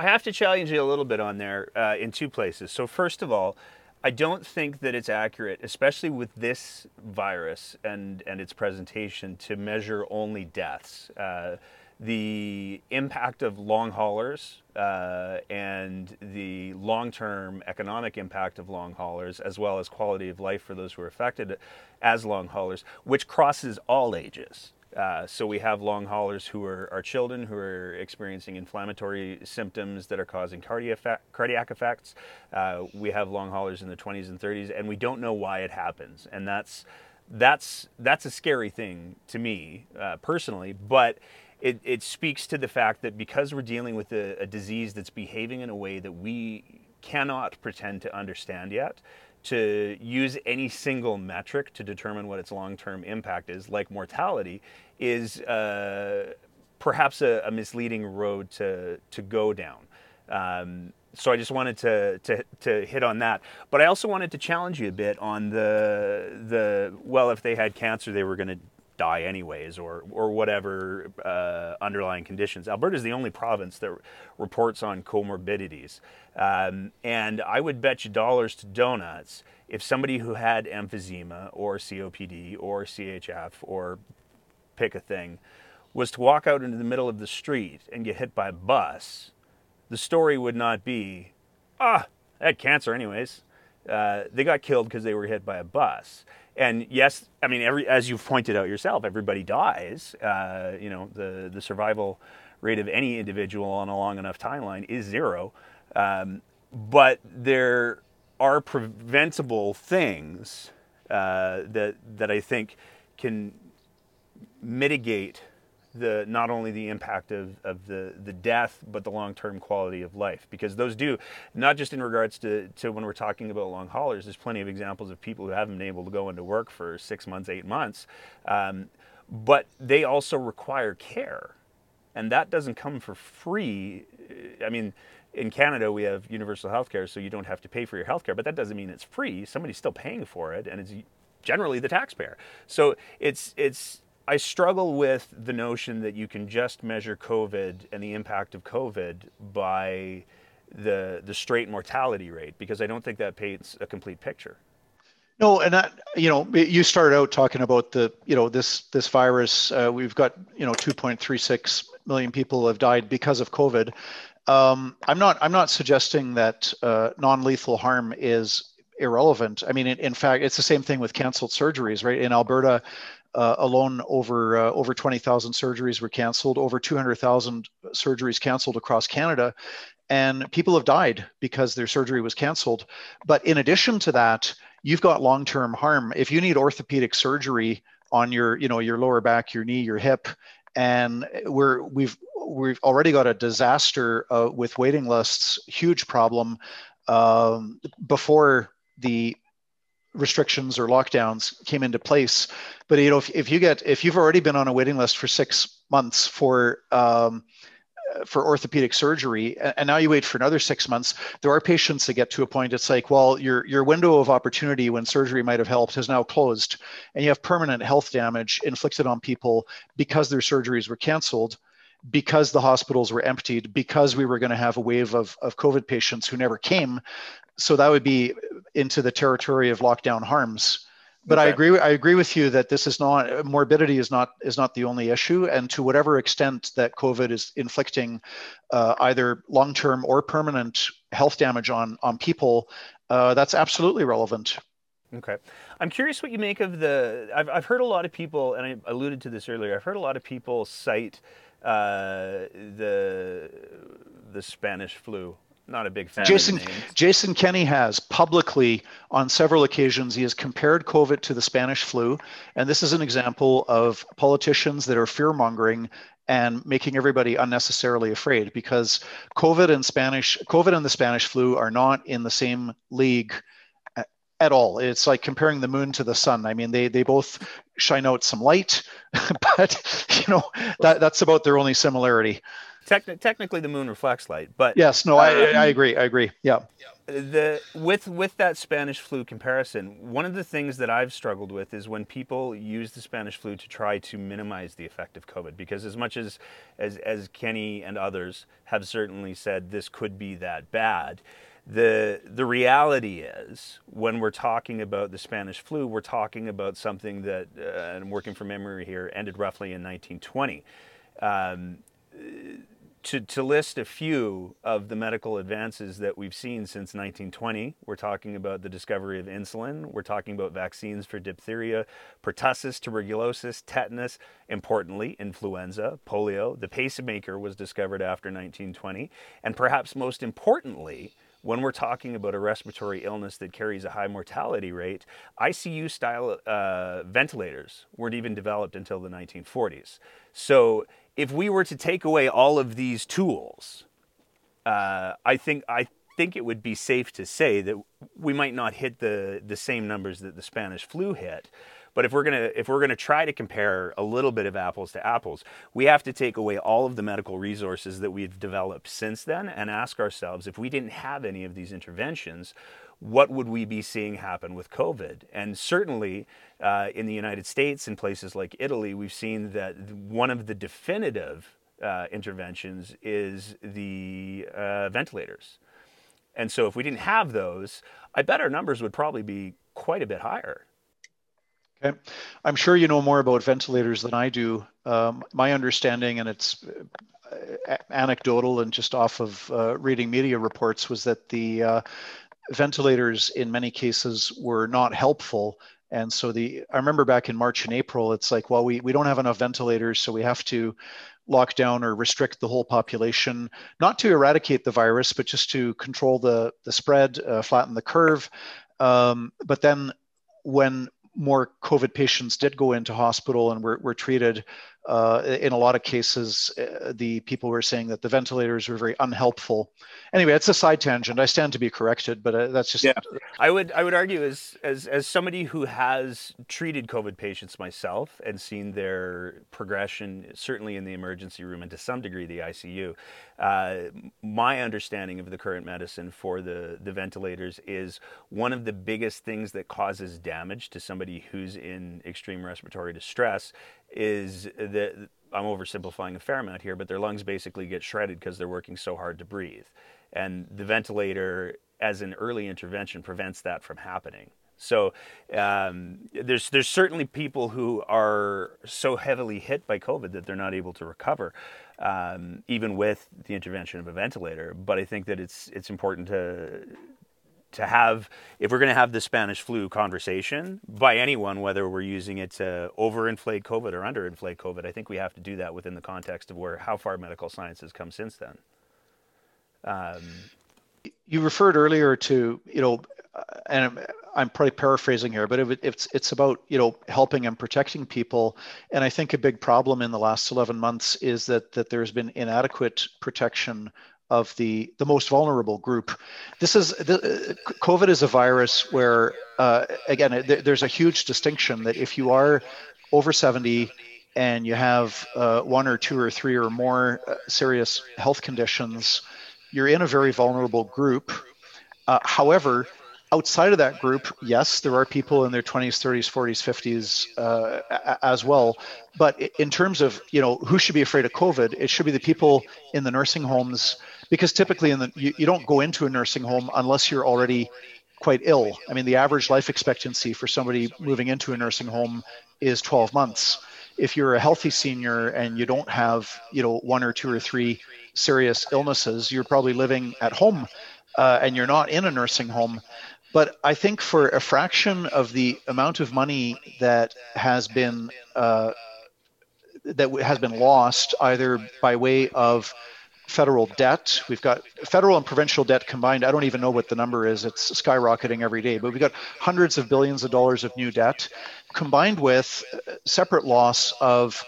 I have to challenge you a little bit on there uh, in two places. So first of all, I don't think that it's accurate, especially with this virus and and its presentation, to measure only deaths. Uh, the impact of long haulers uh, and the long term economic impact of long haulers, as well as quality of life for those who are affected as long haulers, which crosses all ages. Uh, so we have long haulers who are, are, children who are experiencing inflammatory symptoms that are causing cardiac, cardiac effects. Uh, we have long haulers in the 20s and 30s, and we don't know why it happens. And that's that's that's a scary thing to me uh, personally, but it, it speaks to the fact that because we're dealing with a, a disease that's behaving in a way that we cannot pretend to understand yet, to use any single metric to determine what its long term impact is, like mortality, is uh, perhaps a, a, misleading road to, to go down. Um, so I just wanted to, to, to hit on that. But I also wanted to challenge you a bit on the, the well, if they had cancer, they were going to die anyways, or or whatever uh, underlying conditions. Alberta is the only province that reports on comorbidities, um, and I would bet you dollars to donuts if somebody who had emphysema or COPD or CHF or pick a thing was to walk out into the middle of the street and get hit by a bus, the story would not be, ah, I had cancer anyways. Uh, they got killed because they were hit by a bus and yes, I mean, every as you've pointed out yourself, everybody dies. Uh, you know, the the survival rate of any individual on a long enough timeline is zero. Um, but there are preventable things uh, that that I think can mitigate the not only the impact of, of the, the death but the long-term quality of life because those do not just in regards to, to when we're talking about long haulers there's plenty of examples of people who haven't been able to go into work for six months eight months um, but they also require care and that doesn't come for free i mean in Canada, we have universal health care, so you don't have to pay for your health care, but that doesn't mean it's free. Somebody's still paying for it, and it's generally the taxpayer. So it's it's I struggle with the notion that you can just measure COVID and the impact of COVID by the the straight mortality rate because I don't think that paints a complete picture. No, and that you know you started out talking about the you know this this virus. Uh, we've got you know 2.36 million people have died because of COVID. Um, I'm not I'm not suggesting that uh, non-lethal harm is irrelevant. I mean, in, in, fact, it's the same thing with canceled surgeries, right? In Alberta, uh, alone, over uh, over 20,000 surgeries were canceled, over 200,000 surgeries canceled across Canada, and people have died because their surgery was canceled. But in addition to that, you've got long-term harm. If you need orthopedic surgery on your you know your lower back, your knee, your hip, and we're we've we've already got a disaster uh, with waiting lists, huge problem um, before the restrictions or lockdowns came into place. But you know, if, if you get if you've already been on a waiting list for six months for um, for orthopedic surgery and now you wait for another six months there are patients that get to a point it's like well your your window of opportunity when surgery might have helped has now closed and you have permanent health damage inflicted on people because their surgeries were canceled because the hospitals were emptied because we were going to have a wave of, of covid patients who never came so that would be into the territory of lockdown harms but okay. I agree. I agree with you that this is not morbidity is not is not the only issue, and to whatever extent that COVID is inflicting uh, either long term or permanent health damage on on people, uh, that's absolutely relevant. Okay, I'm curious what you make of the. I've I've heard a lot of people, and I alluded to this earlier. I've heard a lot of people cite uh, the the Spanish flu not a big fan. Jason Jason Kenney has publicly on several occasions he has compared COVID to the Spanish flu, and this is an example of politicians that are fear mongering and making everybody unnecessarily afraid because COVID and Spanish COVID and the Spanish flu are not in the same league at all. It's like comparing the moon to the sun. I mean, they they both shine out some light, but you know that that's about their only similarity. Techn- technically, the moon reflects light, but yes, no, I, I um, agree. I agree. Yeah. The with with that Spanish flu comparison, one of the things that I've struggled with is when people use the Spanish flu to try to minimize the effect of COVID, because as much as as as Kenney and others have certainly said this could be that bad, the the reality is when we're talking about the Spanish flu, we're talking about something that, uh, and I'm working from memory here, ended roughly in 1920. Um, to, to list a few of the medical advances that we've seen since 1920, we're talking about the discovery of insulin, we're talking about vaccines for diphtheria, pertussis, tuberculosis, tetanus, importantly, influenza, polio. The pacemaker was discovered after 1920, and perhaps most importantly, when we're talking about a respiratory illness that carries a high mortality rate, ICU style uh, ventilators weren't even developed until the 1940s. So if we were to take away all of these tools, uh, I think I think it would be safe to say that we might not hit the the same numbers that the Spanish flu hit. But if we're gonna if we're gonna try to compare a little bit of apples to apples, we have to take away all of the medical resources that we've developed since then and ask ourselves if we didn't have any of these interventions, what would we be seeing happen with COVID? And certainly uh, in the United States and places like Italy, we've seen that one of the definitive uh, interventions is the uh, ventilators. And so if we didn't have those, I bet our numbers would probably be quite a bit higher. Okay. I'm sure you know more about ventilators than I do. Um, my understanding, and it's uh, anecdotal and just off of uh, reading media reports, was that the uh, ventilators in many cases were not helpful and so the i remember back in march and april it's like well we, we don't have enough ventilators so we have to lock down or restrict the whole population not to eradicate the virus but just to control the the spread uh, flatten the curve um, but then when more covid patients did go into hospital and were, were treated uh, in a lot of cases, uh, the people were saying that the ventilators were very unhelpful. Anyway, it's a side tangent. I stand to be corrected, but uh, that's just. Yeah, I would I would argue as as as somebody who has treated COVID patients myself and seen their progression, certainly in the emergency room and to some degree the ICU. My understanding of the current medicine for the the ventilators is one of the biggest things that causes damage to somebody who's in extreme respiratory distress is that I'm oversimplifying a fair amount here, but their lungs basically get shredded because they're working so hard to breathe. And the ventilator, as an early intervention, prevents that from happening. So um, there's there's certainly people who are so heavily hit by COVID that they're not able to recover, um, even with the intervention of a ventilator. But I think that it's it's important to to have, if we're going to have the Spanish flu conversation by anyone, whether we're using it to overinflate COVID or underinflate COVID, I think we have to do that within the context of where how far medical science has come since then. Um, you referred earlier to, you know, and I'm probably paraphrasing here, but it, it's it's about you know helping and protecting people. And I think a big problem in the last 11 months is that that there's been inadequate protection of the the most vulnerable group. This is the, COVID is a virus where uh, again there's a huge distinction that if you are over 70 and you have uh, one or two or three or more uh, serious health conditions, you're in a very vulnerable group. Uh, however, outside of that group, yes, there are people in their 20s, 30s, 40s, 50s uh, as well. But in terms of you know who should be afraid of COVID, it should be the people in the nursing homes because typically in the you, you don't go into a nursing home unless you're already quite ill. I mean, the average life expectancy for somebody moving into a nursing home is 12 months. If you're a healthy senior and you don't have, you know, one or two or three serious illnesses, you're probably living at home uh, and you're not in a nursing home. But I think for a fraction of the amount of money that has been uh, that has been lost, either by way of federal debt. We've got federal and provincial debt combined. I don't even know what the number is. It's skyrocketing every day, but we've got hundreds of billions of dollars of new debt combined with separate loss of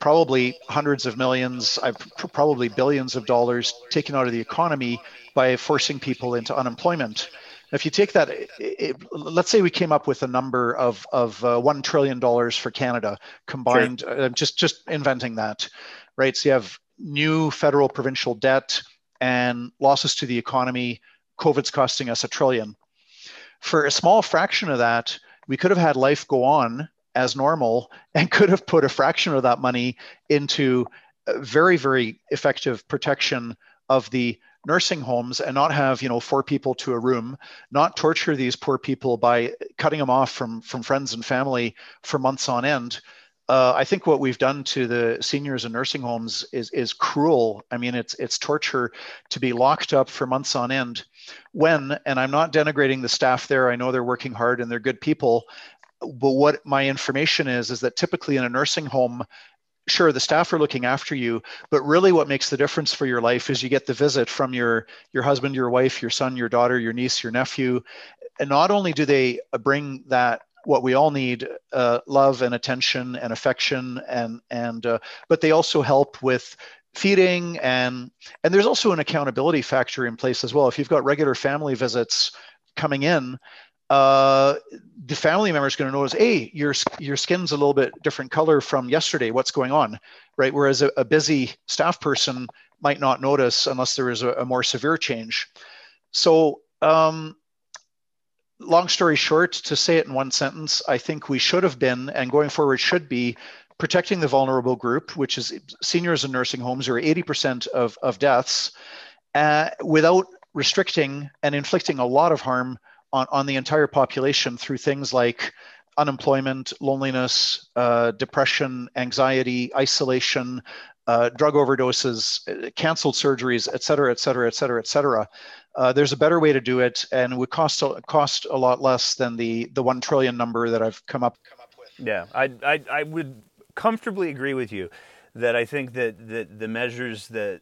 probably hundreds of millions, probably billions of dollars taken out of the economy by forcing people into unemployment. If you take that, it, let's say we came up with a number of, of uh, $1 trillion for Canada combined, sure. uh, just, just inventing that, right? So you have new federal provincial debt and losses to the economy. COVID's costing us a trillion. For a small fraction of that, we could have had life go on as normal and could have put a fraction of that money into very, very effective protection of the nursing homes and not have you know four people to a room not torture these poor people by cutting them off from from friends and family for months on end uh, I think what we've done to the seniors in nursing homes is is cruel. I mean, it's it's torture to be locked up for months on end. When, and I'm not denigrating the staff there. I know they're working hard and they're good people. But what my information is is that typically in a nursing home, sure the staff are looking after you but really what makes the difference for your life is you get the visit from your your husband your wife your son your daughter your niece your nephew. And not only do they bring that what we all need uh, love and attention and affection and and uh, but they also help with feeding and and there's also an accountability factor in place as well. If you've got regular family visits coming in uh, the family member is going to notice hey your your skin's a little bit different color from yesterday. What's going on? Right? Whereas a, a busy staff person might not notice unless there is a, a more severe change. So um, long story short, to say it in one sentence, I think we should have been and going forward should be protecting the vulnerable group, which is seniors in nursing homes, or 80% of, of deaths, uh, without restricting and inflicting a lot of harm on, on the entire population through things like unemployment, loneliness, uh, depression, anxiety, isolation, uh, drug overdoses, uh, canceled surgeries, et cetera, et cetera, et cetera, et cetera. Uh, there's a better way to do it, and would cost a, cost a lot less than the the one trillion number that I've come up come up with. Yeah, I, I I would comfortably agree with you that I think that that the measures that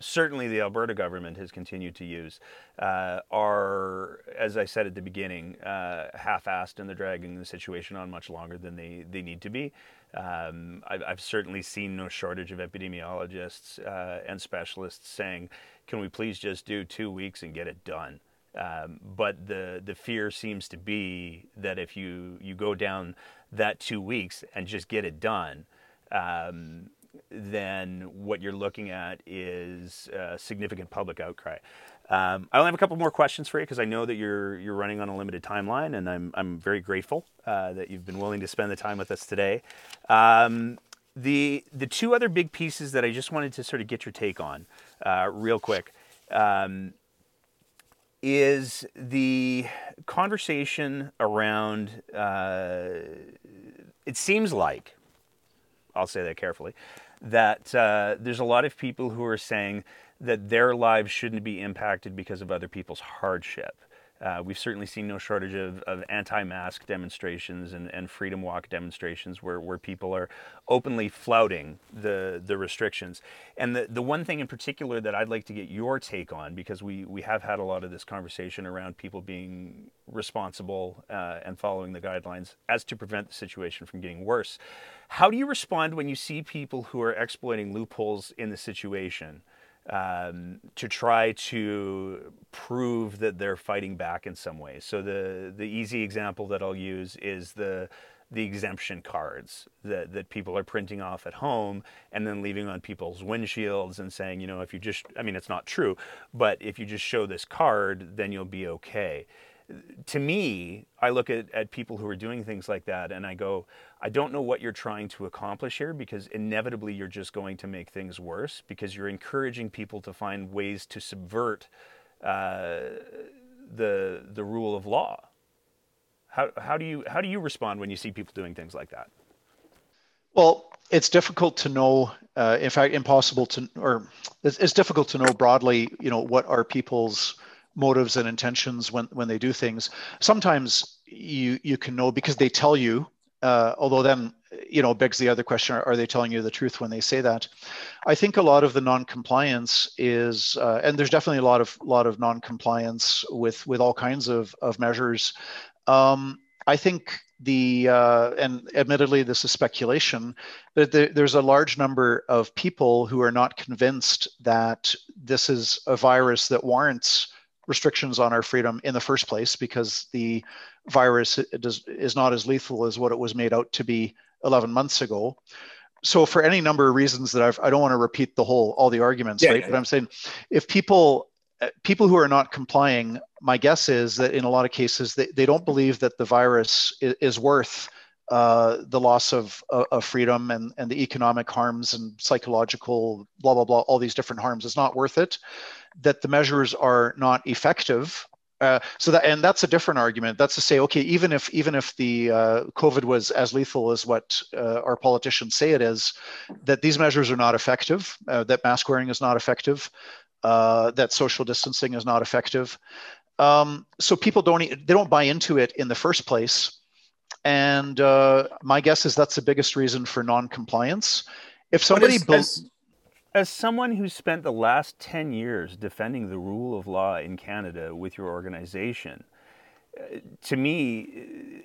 certainly the Alberta government has continued to use uh, are, as I said at the beginning, uh, half-assed and they're dragging the situation on much longer than they, they need to be. Um, I've, I've, certainly seen no shortage of epidemiologists uh, and specialists saying, "Can we please just do two weeks and get it done?" Um, but the the fear seems to be that if you you go down that two weeks and just get it done, um, then what you're looking at is a significant public outcry. Um, I only have a couple more questions for you because I know that you're you're running on a limited timeline, and I'm I'm very grateful uh, that you've been willing to spend the time with us today. Um, the the two other big pieces that I just wanted to sort of get your take on, uh, real quick, um, is the conversation around. Uh, it seems like, I'll say that carefully, that uh, there's a lot of people who are saying that their lives shouldn't be impacted because of other people's hardship. Uh, we've certainly seen no shortage of, of anti-mask demonstrations and, and freedom walk demonstrations where, where people are openly flouting the, the restrictions. And the, the one thing in particular that I'd like to get your take on, because we, we have had a lot of this conversation around people being responsible uh, and following the guidelines as to prevent the situation from getting worse. How do you respond when you see people who are exploiting loopholes in the situation? Um, to try to prove that they're fighting back in some way. So the the easy example that I'll use is the the exemption cards that, that people are printing off at home and then leaving on people's windshields and saying, you know, if you just, I mean, it's not true, but if you just show this card, then you'll be okay to me, I look at, at people who are doing things like that and I go, I don't know what you're trying to accomplish here because inevitably you're just going to make things worse because you're encouraging people to find ways to subvert uh, the, the rule of law. How, how, do you, how do you respond when you see people doing things like that? Well, it's difficult to know. Uh, in fact, impossible to, or it's, it's difficult to know broadly. You know, what are people's motives and intentions when when they do things. Sometimes you you can know because they tell you. Uh, although then you know begs the other question: Are they telling you the truth when they say that? I think a lot of the non-compliance is, uh, and there's definitely a lot of lot of non-compliance with with all kinds of of measures. Um, I think the uh, and admittedly this is speculation but there's a large number of people who are not convinced that this is a virus that warrants restrictions on our freedom in the first place because the virus does, is not as lethal as what it was made out to be 11 months ago. So for any number of reasons that I've, I don't want to repeat the whole all the arguments, yeah, right? Yeah, but yeah. I'm saying if people uh, people who are not complying, my guess is that in a lot of cases they, they don't believe that the virus is, is worth uh, the loss of, of freedom and, and the economic harms and psychological blah blah blah all these different harms is not worth it that the measures are not effective. Uh, so that and that's a different argument. That's to say, okay, even if even if the uh, COVID was as lethal as what uh, our politicians say it is, that these measures are not effective. Uh, that mask wearing is not effective. Uh, that social distancing is not effective. Um, so people don't they don't buy into it in the first place. And uh, my guess is that's the biggest reason for non-compliance. If somebody as, as someone who spent the last 10 years defending the rule of law in Canada with your organization, uh, to me,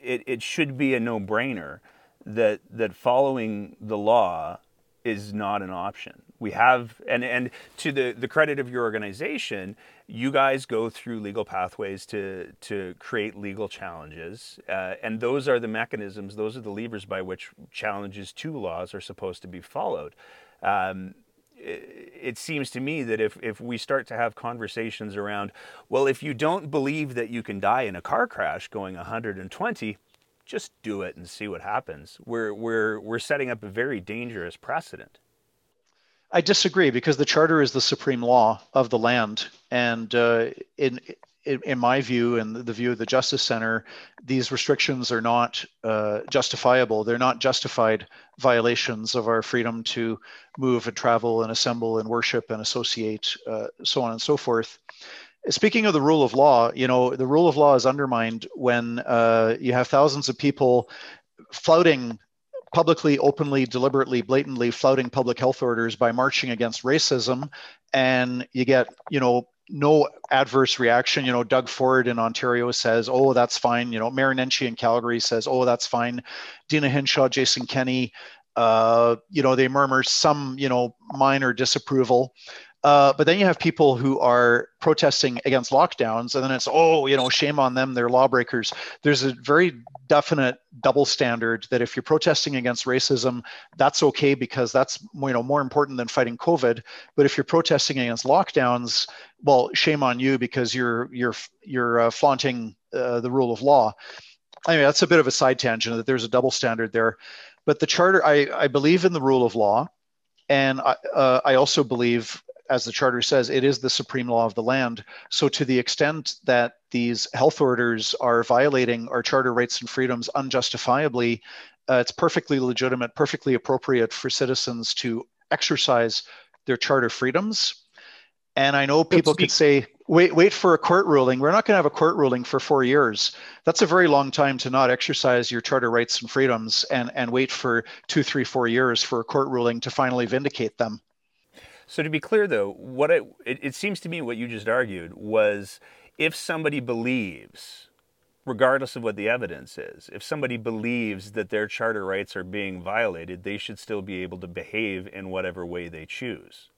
it, it should be a no brainer that, that following the law is not an option. We have, and, and to the, the credit of your organization, you guys go through legal pathways to, to create legal challenges. Uh, and those are the mechanisms, those are the levers by which challenges to laws are supposed to be followed. Um, it seems to me that if, if we start to have conversations around, well, if you don't believe that you can die in a car crash going 120, just do it and see what happens. We're, we're, we're setting up a very dangerous precedent. I disagree because the charter is the supreme law of the land, and uh, in in, in, my view and the view of the Justice Center, these restrictions are not uh, justifiable. They're not justified violations of our freedom to move and travel and assemble and worship and associate, uh, so on and so forth. Speaking of the rule of law, you know, the rule of law is undermined when uh, you have thousands of people flouting publicly, openly, deliberately, blatantly flouting public health orders by marching against racism, and you get, you know, no adverse reaction. You know, Doug Ford in Ontario says, "Oh, that's fine." You know, Mayor Nenshi in Calgary says, "Oh, that's fine." Deena Hinshaw, Jason Kenney, uh, you know, they murmur some, you know, minor disapproval. Uh, but then you have people who are protesting against lockdowns, and then it's oh, you know, shame on them, they're lawbreakers. There's a very definite double standard that if you're protesting against racism, that's okay because that's you know more important than fighting COVID. But if you're protesting against lockdowns, well, shame on you because you're you're you're uh, flaunting uh, the rule of law. I mean, that's a bit of a side tangent that there's a double standard there. But the charter, I, I believe in the rule of law. And I, uh, I also believe as the charter says, it is the supreme law of the land. So, to the extent that these health orders are violating our charter rights and freedoms unjustifiably, uh, it's perfectly legitimate, perfectly appropriate for citizens to exercise their charter freedoms. And I know people could say, wait wait for a court ruling. We're not going to have a court ruling for four years. That's a very long time to not exercise your charter rights and freedoms and and wait for two, three, four years for a court ruling to finally vindicate them. So to be clear, though, what it, it, seems to me what you just argued was if somebody believes regardless of what the evidence is. If somebody believes that their charter rights are being violated, they should still be able to behave in whatever way they choose.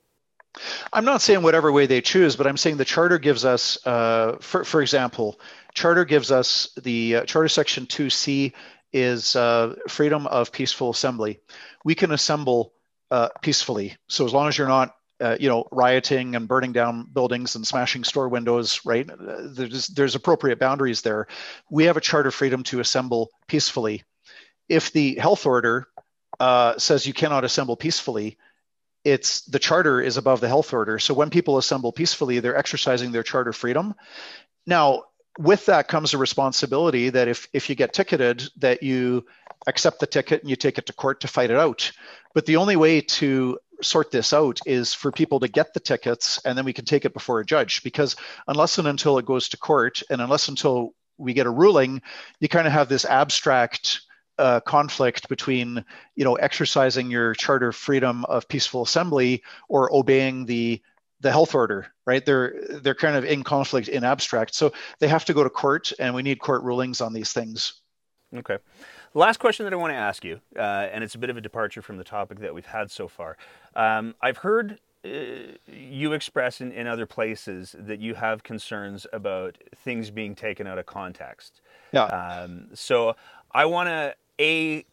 I'm not saying whatever way they choose, but I'm saying the charter gives us, uh, for, for example, charter gives us the uh, charter section 2C is uh, freedom of peaceful assembly. We can assemble uh, peacefully. So as long as you're not uh, you know, rioting and burning down buildings and smashing store windows, right? There's, there's appropriate boundaries there. We have a charter freedom to assemble peacefully. If the health order uh, says you cannot assemble peacefully, it's the charter is above the health order. So when people assemble peacefully, they're exercising their charter freedom. Now, with that comes a responsibility that if if you get ticketed, that you accept the ticket and you take it to court to fight it out. But the only way to sort this out is for people to get the tickets and then we can take it before a judge. Because unless and until it goes to court and unless until we get a ruling you kind of have this abstract uh, conflict between you know exercising your charter freedom of peaceful assembly or obeying the the health order right? They're they're kind of in conflict in abstract. So they have to go to court and we need court rulings on these things. Okay last question that I want to ask you, uh, and it's a bit of a departure from the topic that we've had so far. Um, I've heard uh, you express in, in other places that you have concerns about things being taken out of context. Yeah. Um, so I want to a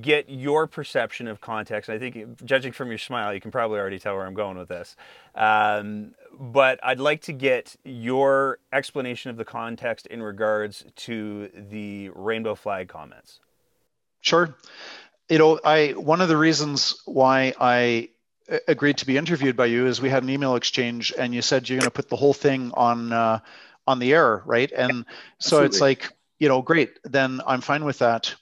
get your perception of context. I think, judging from your smile, you can probably already tell where I'm going with this. Um, but I'd like to get your explanation of the context in regards to the rainbow flag comments. Sure. You know, I one of the reasons why I agreed to be interviewed by you is we had an email exchange, and you said you're going to put the whole thing on uh, on the air, right? And so Absolutely. it's like, you know, great. Then I'm fine with that.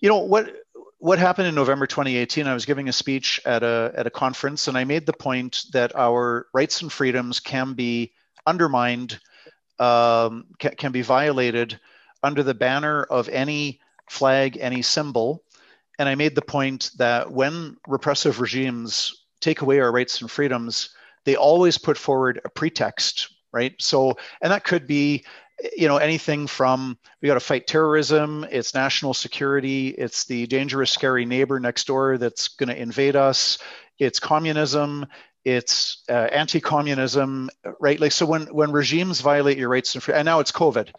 You know what? What happened in November 2018? I was giving a speech at a at a conference, and I made the point that our rights and freedoms can be undermined, um, can, can be violated under the banner of any flag, any symbol. And I made the point that when repressive regimes take away our rights and freedoms, they always put forward a pretext, right? So, and that could be, you know, anything from we got to fight terrorism, it's national security, it's the dangerous, scary neighbor next door that's going to invade us, it's communism, it's uh, anti-communism, right? Like so, when when regimes violate your rights and freedoms, and now it's COVID,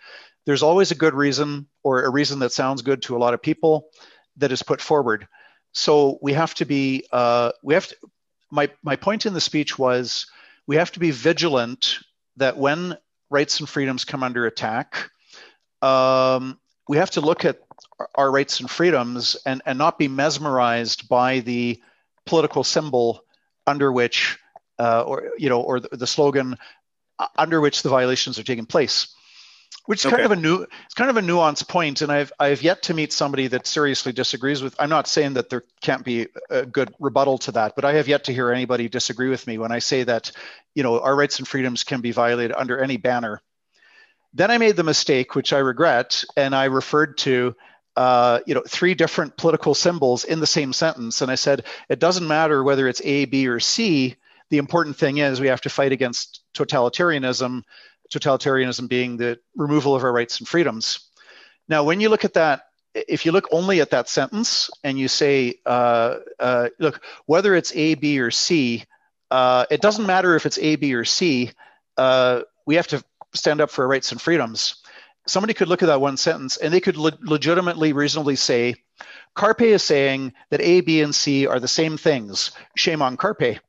there's always a good reason or a reason that sounds good to a lot of people that is put forward. So we have to be, uh, we have to, my, my point in the speech was we have to be vigilant that when rights and freedoms come under attack, um, we have to look at our rights and freedoms and, and not be mesmerized by the political symbol under which, uh, or you know, or the, slogan uh, under which the violations are taking place which is okay. kind of a new it's kind of a nuanced point and i've i've yet to meet somebody that seriously disagrees with i'm not saying that there can't be a good rebuttal to that but i have yet to hear anybody disagree with me when i say that you know our rights and freedoms can be violated under any banner then i made the mistake which i regret and i referred to uh, you know three different political symbols in the same sentence and i said it doesn't matter whether it's a b or c the important thing is we have to fight against totalitarianism totalitarianism being the removal of our rights and freedoms. Now, when you look at that, if you look only at that sentence and you say, uh, uh, look, whether it's A, B, or C, uh, it doesn't matter if it's A, B, or C. Uh, we have to stand up for our rights and freedoms. Somebody could look at that one sentence and they could le- legitimately, reasonably say, Carpay is saying that A, B, and C are the same things. Shame on Carpay.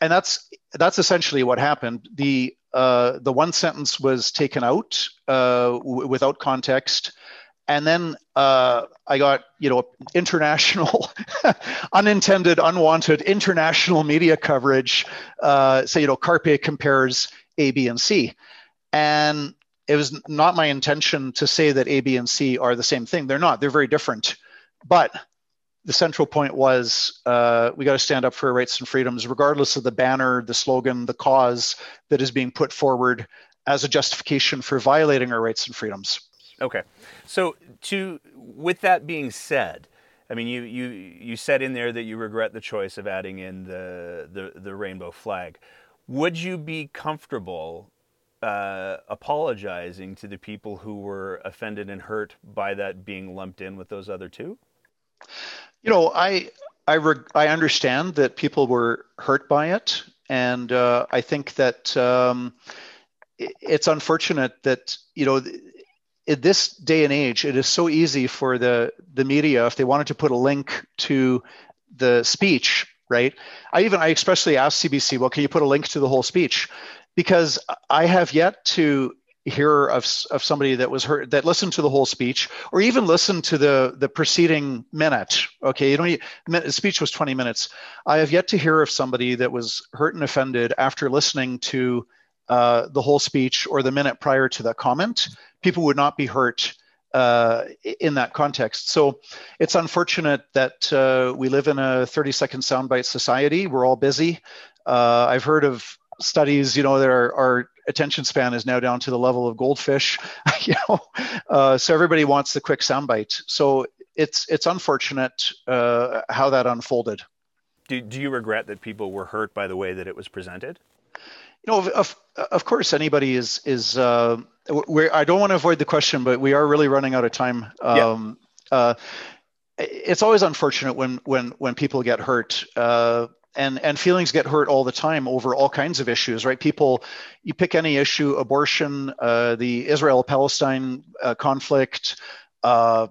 And that's that's essentially what happened. The uh, the one sentence was taken out uh, w- without context. And then uh, I got, you know, international, unintended, unwanted international media coverage. Uh, say, you know, Carpay compares A, B, and C. And it was not my intention to say that A, B, and C are the same thing. They're not. They're very different. But the central point was uh, we got to stand up for our rights and freedoms, regardless of the banner, the slogan, the cause that is being put forward as a justification for violating our rights and freedoms. Okay. So to with that being said, I mean you you you said in there that you regret the choice of adding in the the, the rainbow flag. Would you be comfortable uh, apologizing to the people who were offended and hurt by that being lumped in with those other two? You know, I I reg- I understand that people were hurt by it, and uh, I think that um, it's unfortunate that you know in this day and age, it is so easy for the the media if they wanted to put a link to the speech, right? I even I expressly asked CBC, well, can you put a link to the whole speech? Because I have yet to hear of, of somebody that was hurt that listened to the whole speech or even listened to the the preceding minute okay you the speech was 20 minutes i have yet to hear of somebody that was hurt and offended after listening to uh, the whole speech or the minute prior to the comment people would not be hurt uh, in that context. So it's unfortunate that uh, we live in a 30 second soundbite society. We're all busy. Uh, I've heard of studies, you know, that our, our, attention span is now down to the level of goldfish. you know, uh, so everybody wants the quick soundbite. So it's it's unfortunate uh, how that unfolded. Do, do you regret that people were hurt by the way that it was presented? You know, of, of course, anybody is is. Uh, I don't want to avoid the question, but we are really running out of time. Um, yeah. uh, it's always unfortunate when when when people get hurt. And and feelings get hurt all the time over all kinds of issues right? People you pick any issue abortion uh, the israel palestine uh, conflict uh,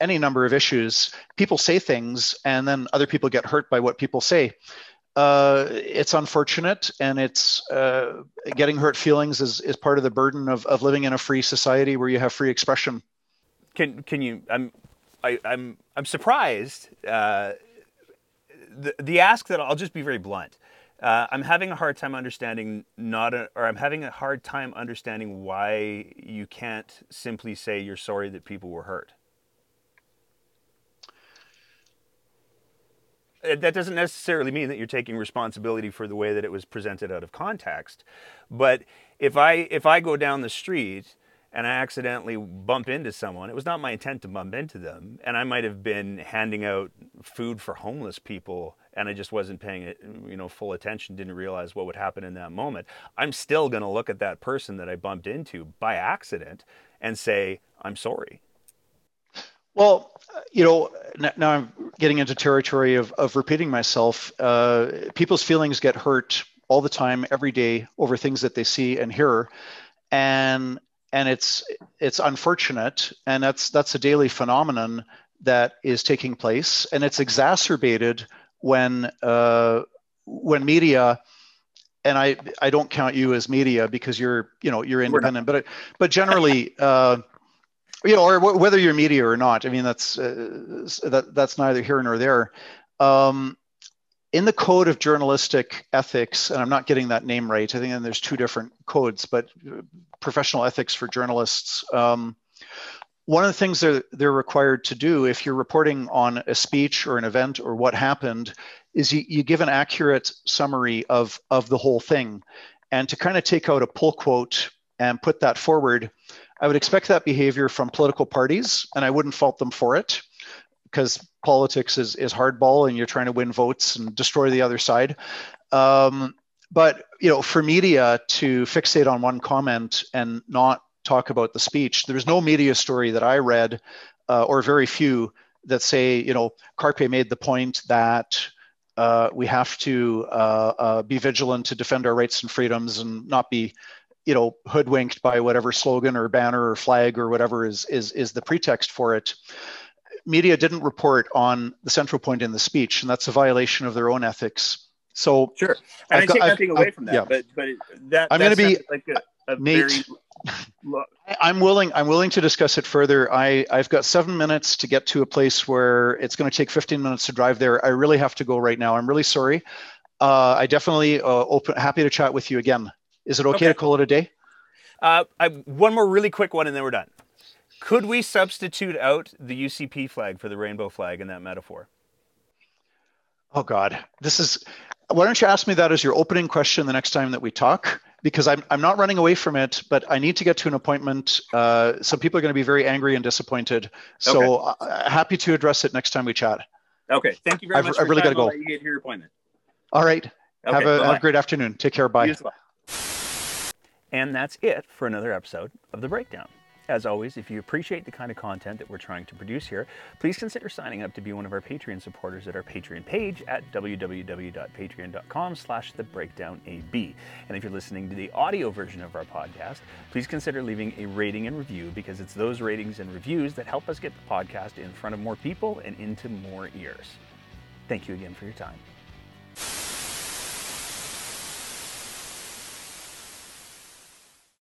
any number of issues people say things and then other people get hurt by what people say. Uh, it's unfortunate and it's uh, getting hurt feelings is, is part of the burden of, of living in a free society where you have free expression. Can can you i'm I, am I'm, I'm surprised uh, the the ask that I'll just be very blunt uh, I'm having a hard time understanding not a, or I'm having a hard time understanding why you can't simply say you're sorry that people were hurt Uh, that doesn't necessarily mean that you're taking responsibility for the way that it was presented out of context. But if I if I go down the street and I accidentally bump into someone, it was not my intent to bump into them, and I might have been handing out food for homeless people and I just wasn't paying it, you know, full attention, didn't realize what would happen in that moment. I'm still going to look at that person that I bumped into by accident and say, "I'm sorry." Well, you know, now I'm getting into territory of, of repeating myself. Uh, people's feelings get hurt all the time, every day, over things that they see and hear, and and it's it's unfortunate, and that's that's a daily phenomenon that is taking place, and it's exacerbated when uh, when media and I I don't count you as media because you're you know you're independent, but but generally. Uh, you know, or w- whether you're media or not. I mean, that's uh, that, that's neither here nor there. Um, in the code of journalistic ethics, and I'm not getting that name right. I think there's two different codes, but uh, professional ethics for journalists. Um, one of the things they're, they're required to do if you're reporting on a speech or an event or what happened is you, you give an accurate summary of, of the whole thing. And to kind of take out a pull quote and put that forward, I would expect that behavior from political parties, and I wouldn't fault them for it because politics is, is hardball and you're trying to win votes and destroy the other side. Um, but you know, for media to fixate on one comment and not talk about the speech, there's no media story that I read, uh, or very few, that say, you know, Carpay made the point that uh, we have to uh, uh be vigilant to defend our rights and freedoms and not be you know hoodwinked by whatever slogan or banner or flag or whatever is is is the pretext for it media didn't report on the central point in the speech and that's a violation of their own ethics so sure and I've i take got, nothing I've, away from that yeah. but but that i'm going to be like a, a Nate, very I'm willing. I'm willing to discuss it further. I I've got seven minutes to get to a place where it's going to take 15 minutes to drive there. I really have to go right now. I'm really sorry. Uh, I definitely uh, open happy to chat with you again. Is it okay, okay. to call it a day? Uh, I, one more really quick one, and then we're done. Could we substitute out the UCP flag for the rainbow flag in that metaphor? Oh God, this is. Why don't you ask me that as your opening question the next time that we talk? because I'm, I'm not running away from it, but I need to get to an appointment. Uh, some people are going to be very angry and disappointed. So okay. uh, happy to address it next time we chat. Okay. Thank you very I've, much. I really got to go. You get your appointment. All right. Okay, have, a, have, a, great afternoon. Take care. Bye. And that's it for another episode of The Breakdown. As always, if you appreciate the kind of content that we're trying to produce here, please consider signing up to be one of our Patreon supporters at our Patreon page at www.patreon.com slash thebreakdownab. And if you're listening to the audio version of our podcast, please consider leaving a rating and review because it's those ratings and reviews that help us get the podcast in front of more people and into more ears. Thank you again for your time.